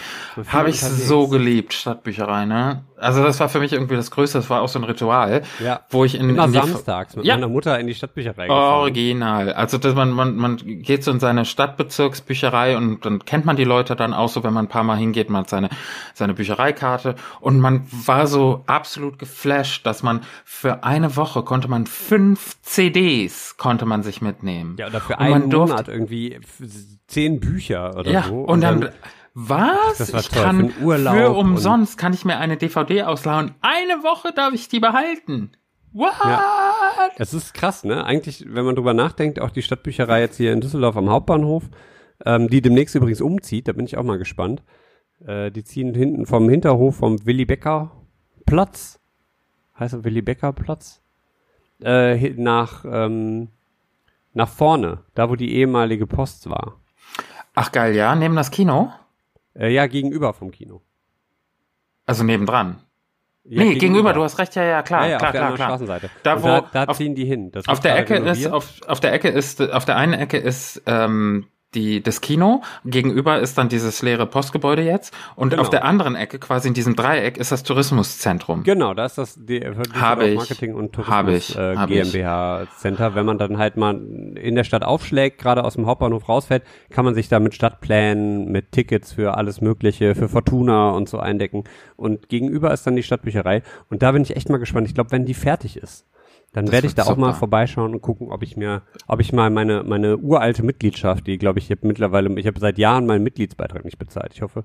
Habe ich so geliebt, Stadtbücherei, ne? Also das war für mich irgendwie das Größte, das war auch so ein Ritual, Ja. wo ich in, Immer in samstags mit Ja. meiner Mutter in die Stadtbücherei gefahren. Original. Also dass man, man, man geht so in seine Stadtbezirksbücherei und dann kennt man die Leute dann auch so, wenn man ein paar Mal hingeht, man hat seine, seine Büchereikarte und man war so absolut geflasht, dass man für eine Woche konnte man fünf CDs konnte man sich mitnehmen. Ja, oder für Und einen Monat irgendwie zehn Bücher oder Ja, so. und dann, was? Das war ich toll, kann für Urlaub für umsonst kann ich mir eine DVD auslauen. Eine Woche darf ich die behalten. What? Es ist krass, ne? Eigentlich, wenn man drüber nachdenkt, auch die Stadtbücherei jetzt hier in Düsseldorf am Hauptbahnhof, ähm, die demnächst übrigens umzieht, da bin ich auch mal gespannt. Äh, die ziehen hinten vom Hinterhof vom Willy Becker Platz, heißt er Willy Becker Platz, äh, nach, ähm, nach vorne, da wo die ehemalige Post war. Ach geil, ja, neben das Kino? Äh, ja, gegenüber vom Kino. Also nebendran. Ja, nee, gegenüber. du hast recht, ja, ja, klar, ja, ja, klar, klar, klar. Straßenseite. Da, wo- da, da auf- ziehen die hin. Auf der Ecke ist, renoviert. auf, auf der Ecke ist, auf der einen Ecke ist ähm, die, das Kino, gegenüber ist dann dieses leere Postgebäude jetzt und Genau. auf der anderen Ecke, quasi in diesem Dreieck, ist das Tourismuszentrum. Genau, da ist das die, Habe ich. Marketing und Tourismus ich. äh, Habe ich. GmbH Center. Wenn man dann halt mal in der Stadt aufschlägt, gerade aus dem Hauptbahnhof rausfällt, kann man sich da mit Stadtplänen, mit Tickets für alles Mögliche, für Fortuna und so eindecken. Und gegenüber ist dann die Stadtbücherei. Und da bin ich echt mal gespannt. Ich glaube, wenn die fertig ist, dann Das werde ich da auch mal super. vorbeischauen und gucken, ob ich mir, ob ich mal meine meine uralte Mitgliedschaft, die glaube ich, ich habe mittlerweile, ich habe seit Jahren meinen Mitgliedsbeitrag nicht bezahlt. Ich hoffe,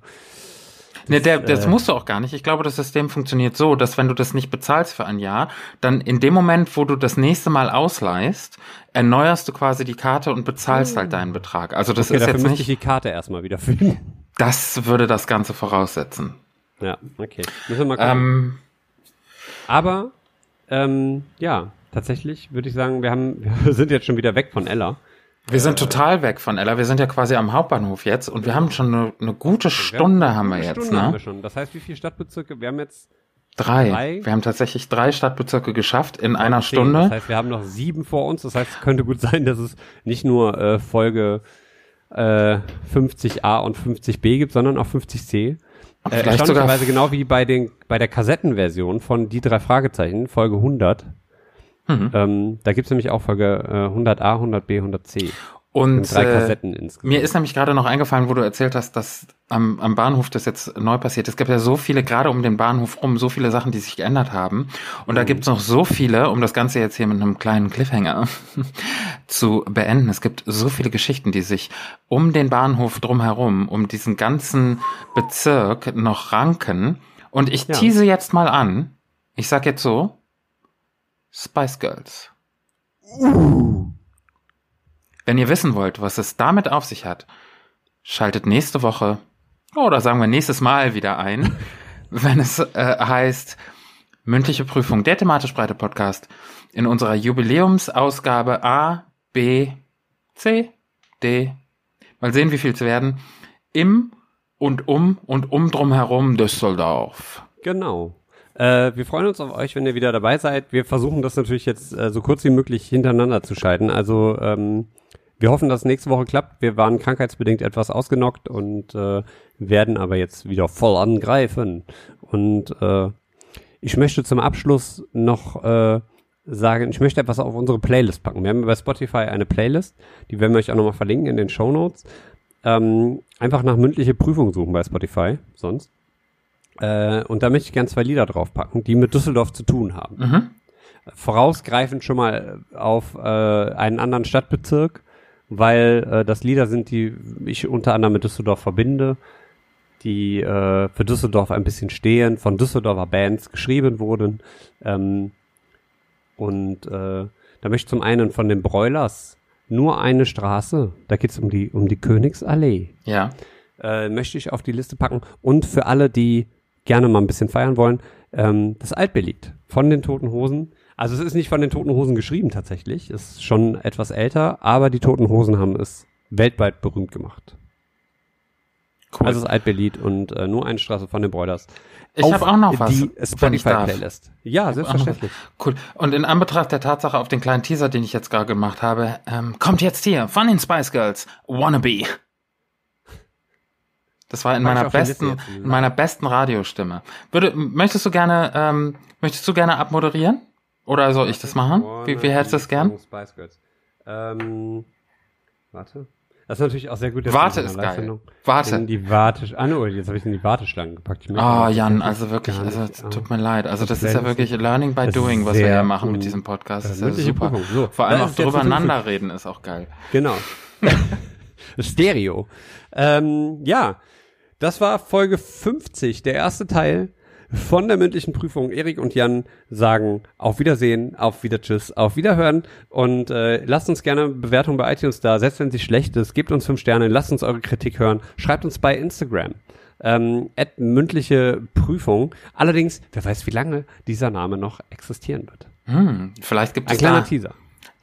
der, das äh, musst du auch gar nicht. Ich glaube, das System funktioniert so, dass wenn du das nicht bezahlst für ein Jahr, dann in dem Moment, wo du das nächste Mal ausleihst, erneuerst du quasi die Karte und bezahlst halt deinen Betrag. Also das Okay, ist dafür jetzt müsste ich nicht, die Karte erstmal wieder füllen. das würde das Ganze voraussetzen. ja, okay. Müssen wir mal gucken. Ähm, Aber, ähm, ja, tatsächlich würde ich sagen, wir haben, wir [LAUGHS] sind jetzt schon wieder weg von Ella. wir sind total weg von Ella. Wir sind ja quasi am Hauptbahnhof jetzt und wir haben schon eine, eine gute Stunde haben wir jetzt, Stunde haben ne? wir schon. Das heißt, wie viele Stadtbezirke? Wir haben jetzt Drei. Drei? Wir haben tatsächlich drei Stadtbezirke geschafft in einer zehn. Stunde. Das heißt, wir haben noch sieben vor uns. Das heißt, es könnte gut sein, dass es nicht nur äh, Folge äh, 50a und 50b gibt, sondern auch 50c. Äh, Vielleicht sogar erstaunlicherweise genau wie bei den bei der Kassettenversion von die drei Fragezeichen Folge 100. Mhm. Ähm, da gibt's nämlich auch Folge äh, 100a, 100b, 100c. Und Und drei äh, Kassetten insgesamt. Mir ist nämlich gerade noch eingefallen, wo du erzählt hast, dass am, am Bahnhof das jetzt neu passiert. Es gibt ja so viele, gerade um den Bahnhof rum, so viele Sachen, die sich geändert haben. Und Mhm. da gibt es noch so viele, um das Ganze jetzt hier mit einem kleinen Cliffhanger [LAUGHS] zu beenden. Es gibt so viele Geschichten, die sich um den Bahnhof drumherum, um diesen ganzen Bezirk noch ranken. Und ich Ja. tease jetzt mal an. Ich sag jetzt so, Spice Girls. Wenn ihr wissen wollt, was es damit auf sich hat, schaltet nächste Woche oder sagen wir nächstes Mal wieder ein, [LAUGHS] wenn es äh, heißt mündliche Prüfung, der thematisch breite Podcast in unserer Jubiläumsausgabe A, B, C, D. Mal sehen, wie viel es werden. Im und um und um drumherum Düsseldorf. Genau. Äh, wir freuen uns auf euch, wenn ihr wieder dabei seid. Wir versuchen das natürlich jetzt äh, so kurz wie möglich hintereinander zu schalten. Also ähm, wir hoffen, dass nächste Woche klappt. Wir waren krankheitsbedingt etwas ausgenockt und äh, werden aber jetzt wieder voll angreifen. Und äh, ich möchte zum Abschluss noch äh, sagen, ich möchte etwas auf unsere Playlist packen. Wir haben bei Spotify eine Playlist, die werden wir euch auch nochmal verlinken in den Show Notes. Ähm, einfach nach mündliche Prüfung suchen bei Spotify, sonst. Äh, und da möchte ich gern zwei Lieder draufpacken, die mit Düsseldorf zu tun haben. Mhm. Vorausgreifend schon mal auf äh, einen anderen Stadtbezirk, weil äh, das Lieder sind, die ich unter anderem mit Düsseldorf verbinde, die äh, für Düsseldorf ein bisschen stehen, von Düsseldorfer Bands geschrieben wurden. Ähm, und äh, da möchte ich zum einen von den Broilers nur eine Straße, da geht's um die, um die Königsallee Ja. äh, möchte ich auf die Liste packen. Und für alle, die gerne mal ein bisschen feiern wollen, ähm, das Altbelied von den Toten Hosen. Also es ist nicht von den Toten Hosen geschrieben tatsächlich, es ist schon etwas älter, aber die Toten Hosen haben es weltweit berühmt gemacht. Cool. Also das Altbelied und äh, nur eine Straße von den Broilers. Ich habe auch noch was, Die. Spotify-Playlist. Ja, selbstverständlich. Cool. Und in Anbetracht der Tatsache auf den kleinen Teaser, den ich jetzt gerade gemacht habe, ähm, kommt jetzt hier von den Spice Girls, Wannabe. Das war in meiner besten, jetzt. in meiner besten Radiostimme. Würde, möchtest du gerne, ähm, möchtest du gerne abmoderieren? Oder soll ich das machen? Wie, wie hättest du es gern? Ähm, warte. Das ist natürlich auch sehr gut. Warte ist geil. Warte. In die Warte. Ah, no, jetzt habe ich in die Warteschlangen gepackt. Möchte Oh, das Jan, also wirklich, also ah. tut mir leid. Also das ist ja wirklich Learning by Das Doing, was wir hier machen mit diesem Podcast. Das ist ja super. So. Vor allem Das auch drüber reden ist auch geil. Genau. [LAUGHS] Stereo. Ähm, ja, das war Folge 50, der erste Teil von der mündlichen Prüfung. Erik und Jan sagen auf Wiedersehen, auf Wieder Tschüss, auf Wiederhören und äh, lasst uns gerne eine Bewertung bei iTunes da, selbst wenn sie schlecht ist, gebt uns fünf Sterne, lasst uns eure Kritik hören, schreibt uns bei Instagram. Ähm, mündliche Prüfung. Allerdings, wer weiß, wie lange dieser Name noch existieren wird. Hm, vielleicht gibt Ein es kleiner da Teaser.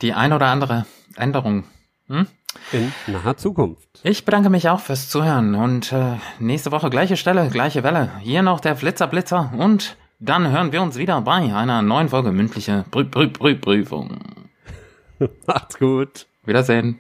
die ein oder andere Änderung. Hm? In naher Zukunft. Ich bedanke mich auch fürs Zuhören und äh, nächste Woche gleiche Stelle, gleiche Welle. Hier noch der Flitzer Blitzer und dann hören wir uns wieder bei einer neuen Folge mündliche Prü Prü Prü Prüfung. [LAUGHS] Macht's gut. Wiedersehen.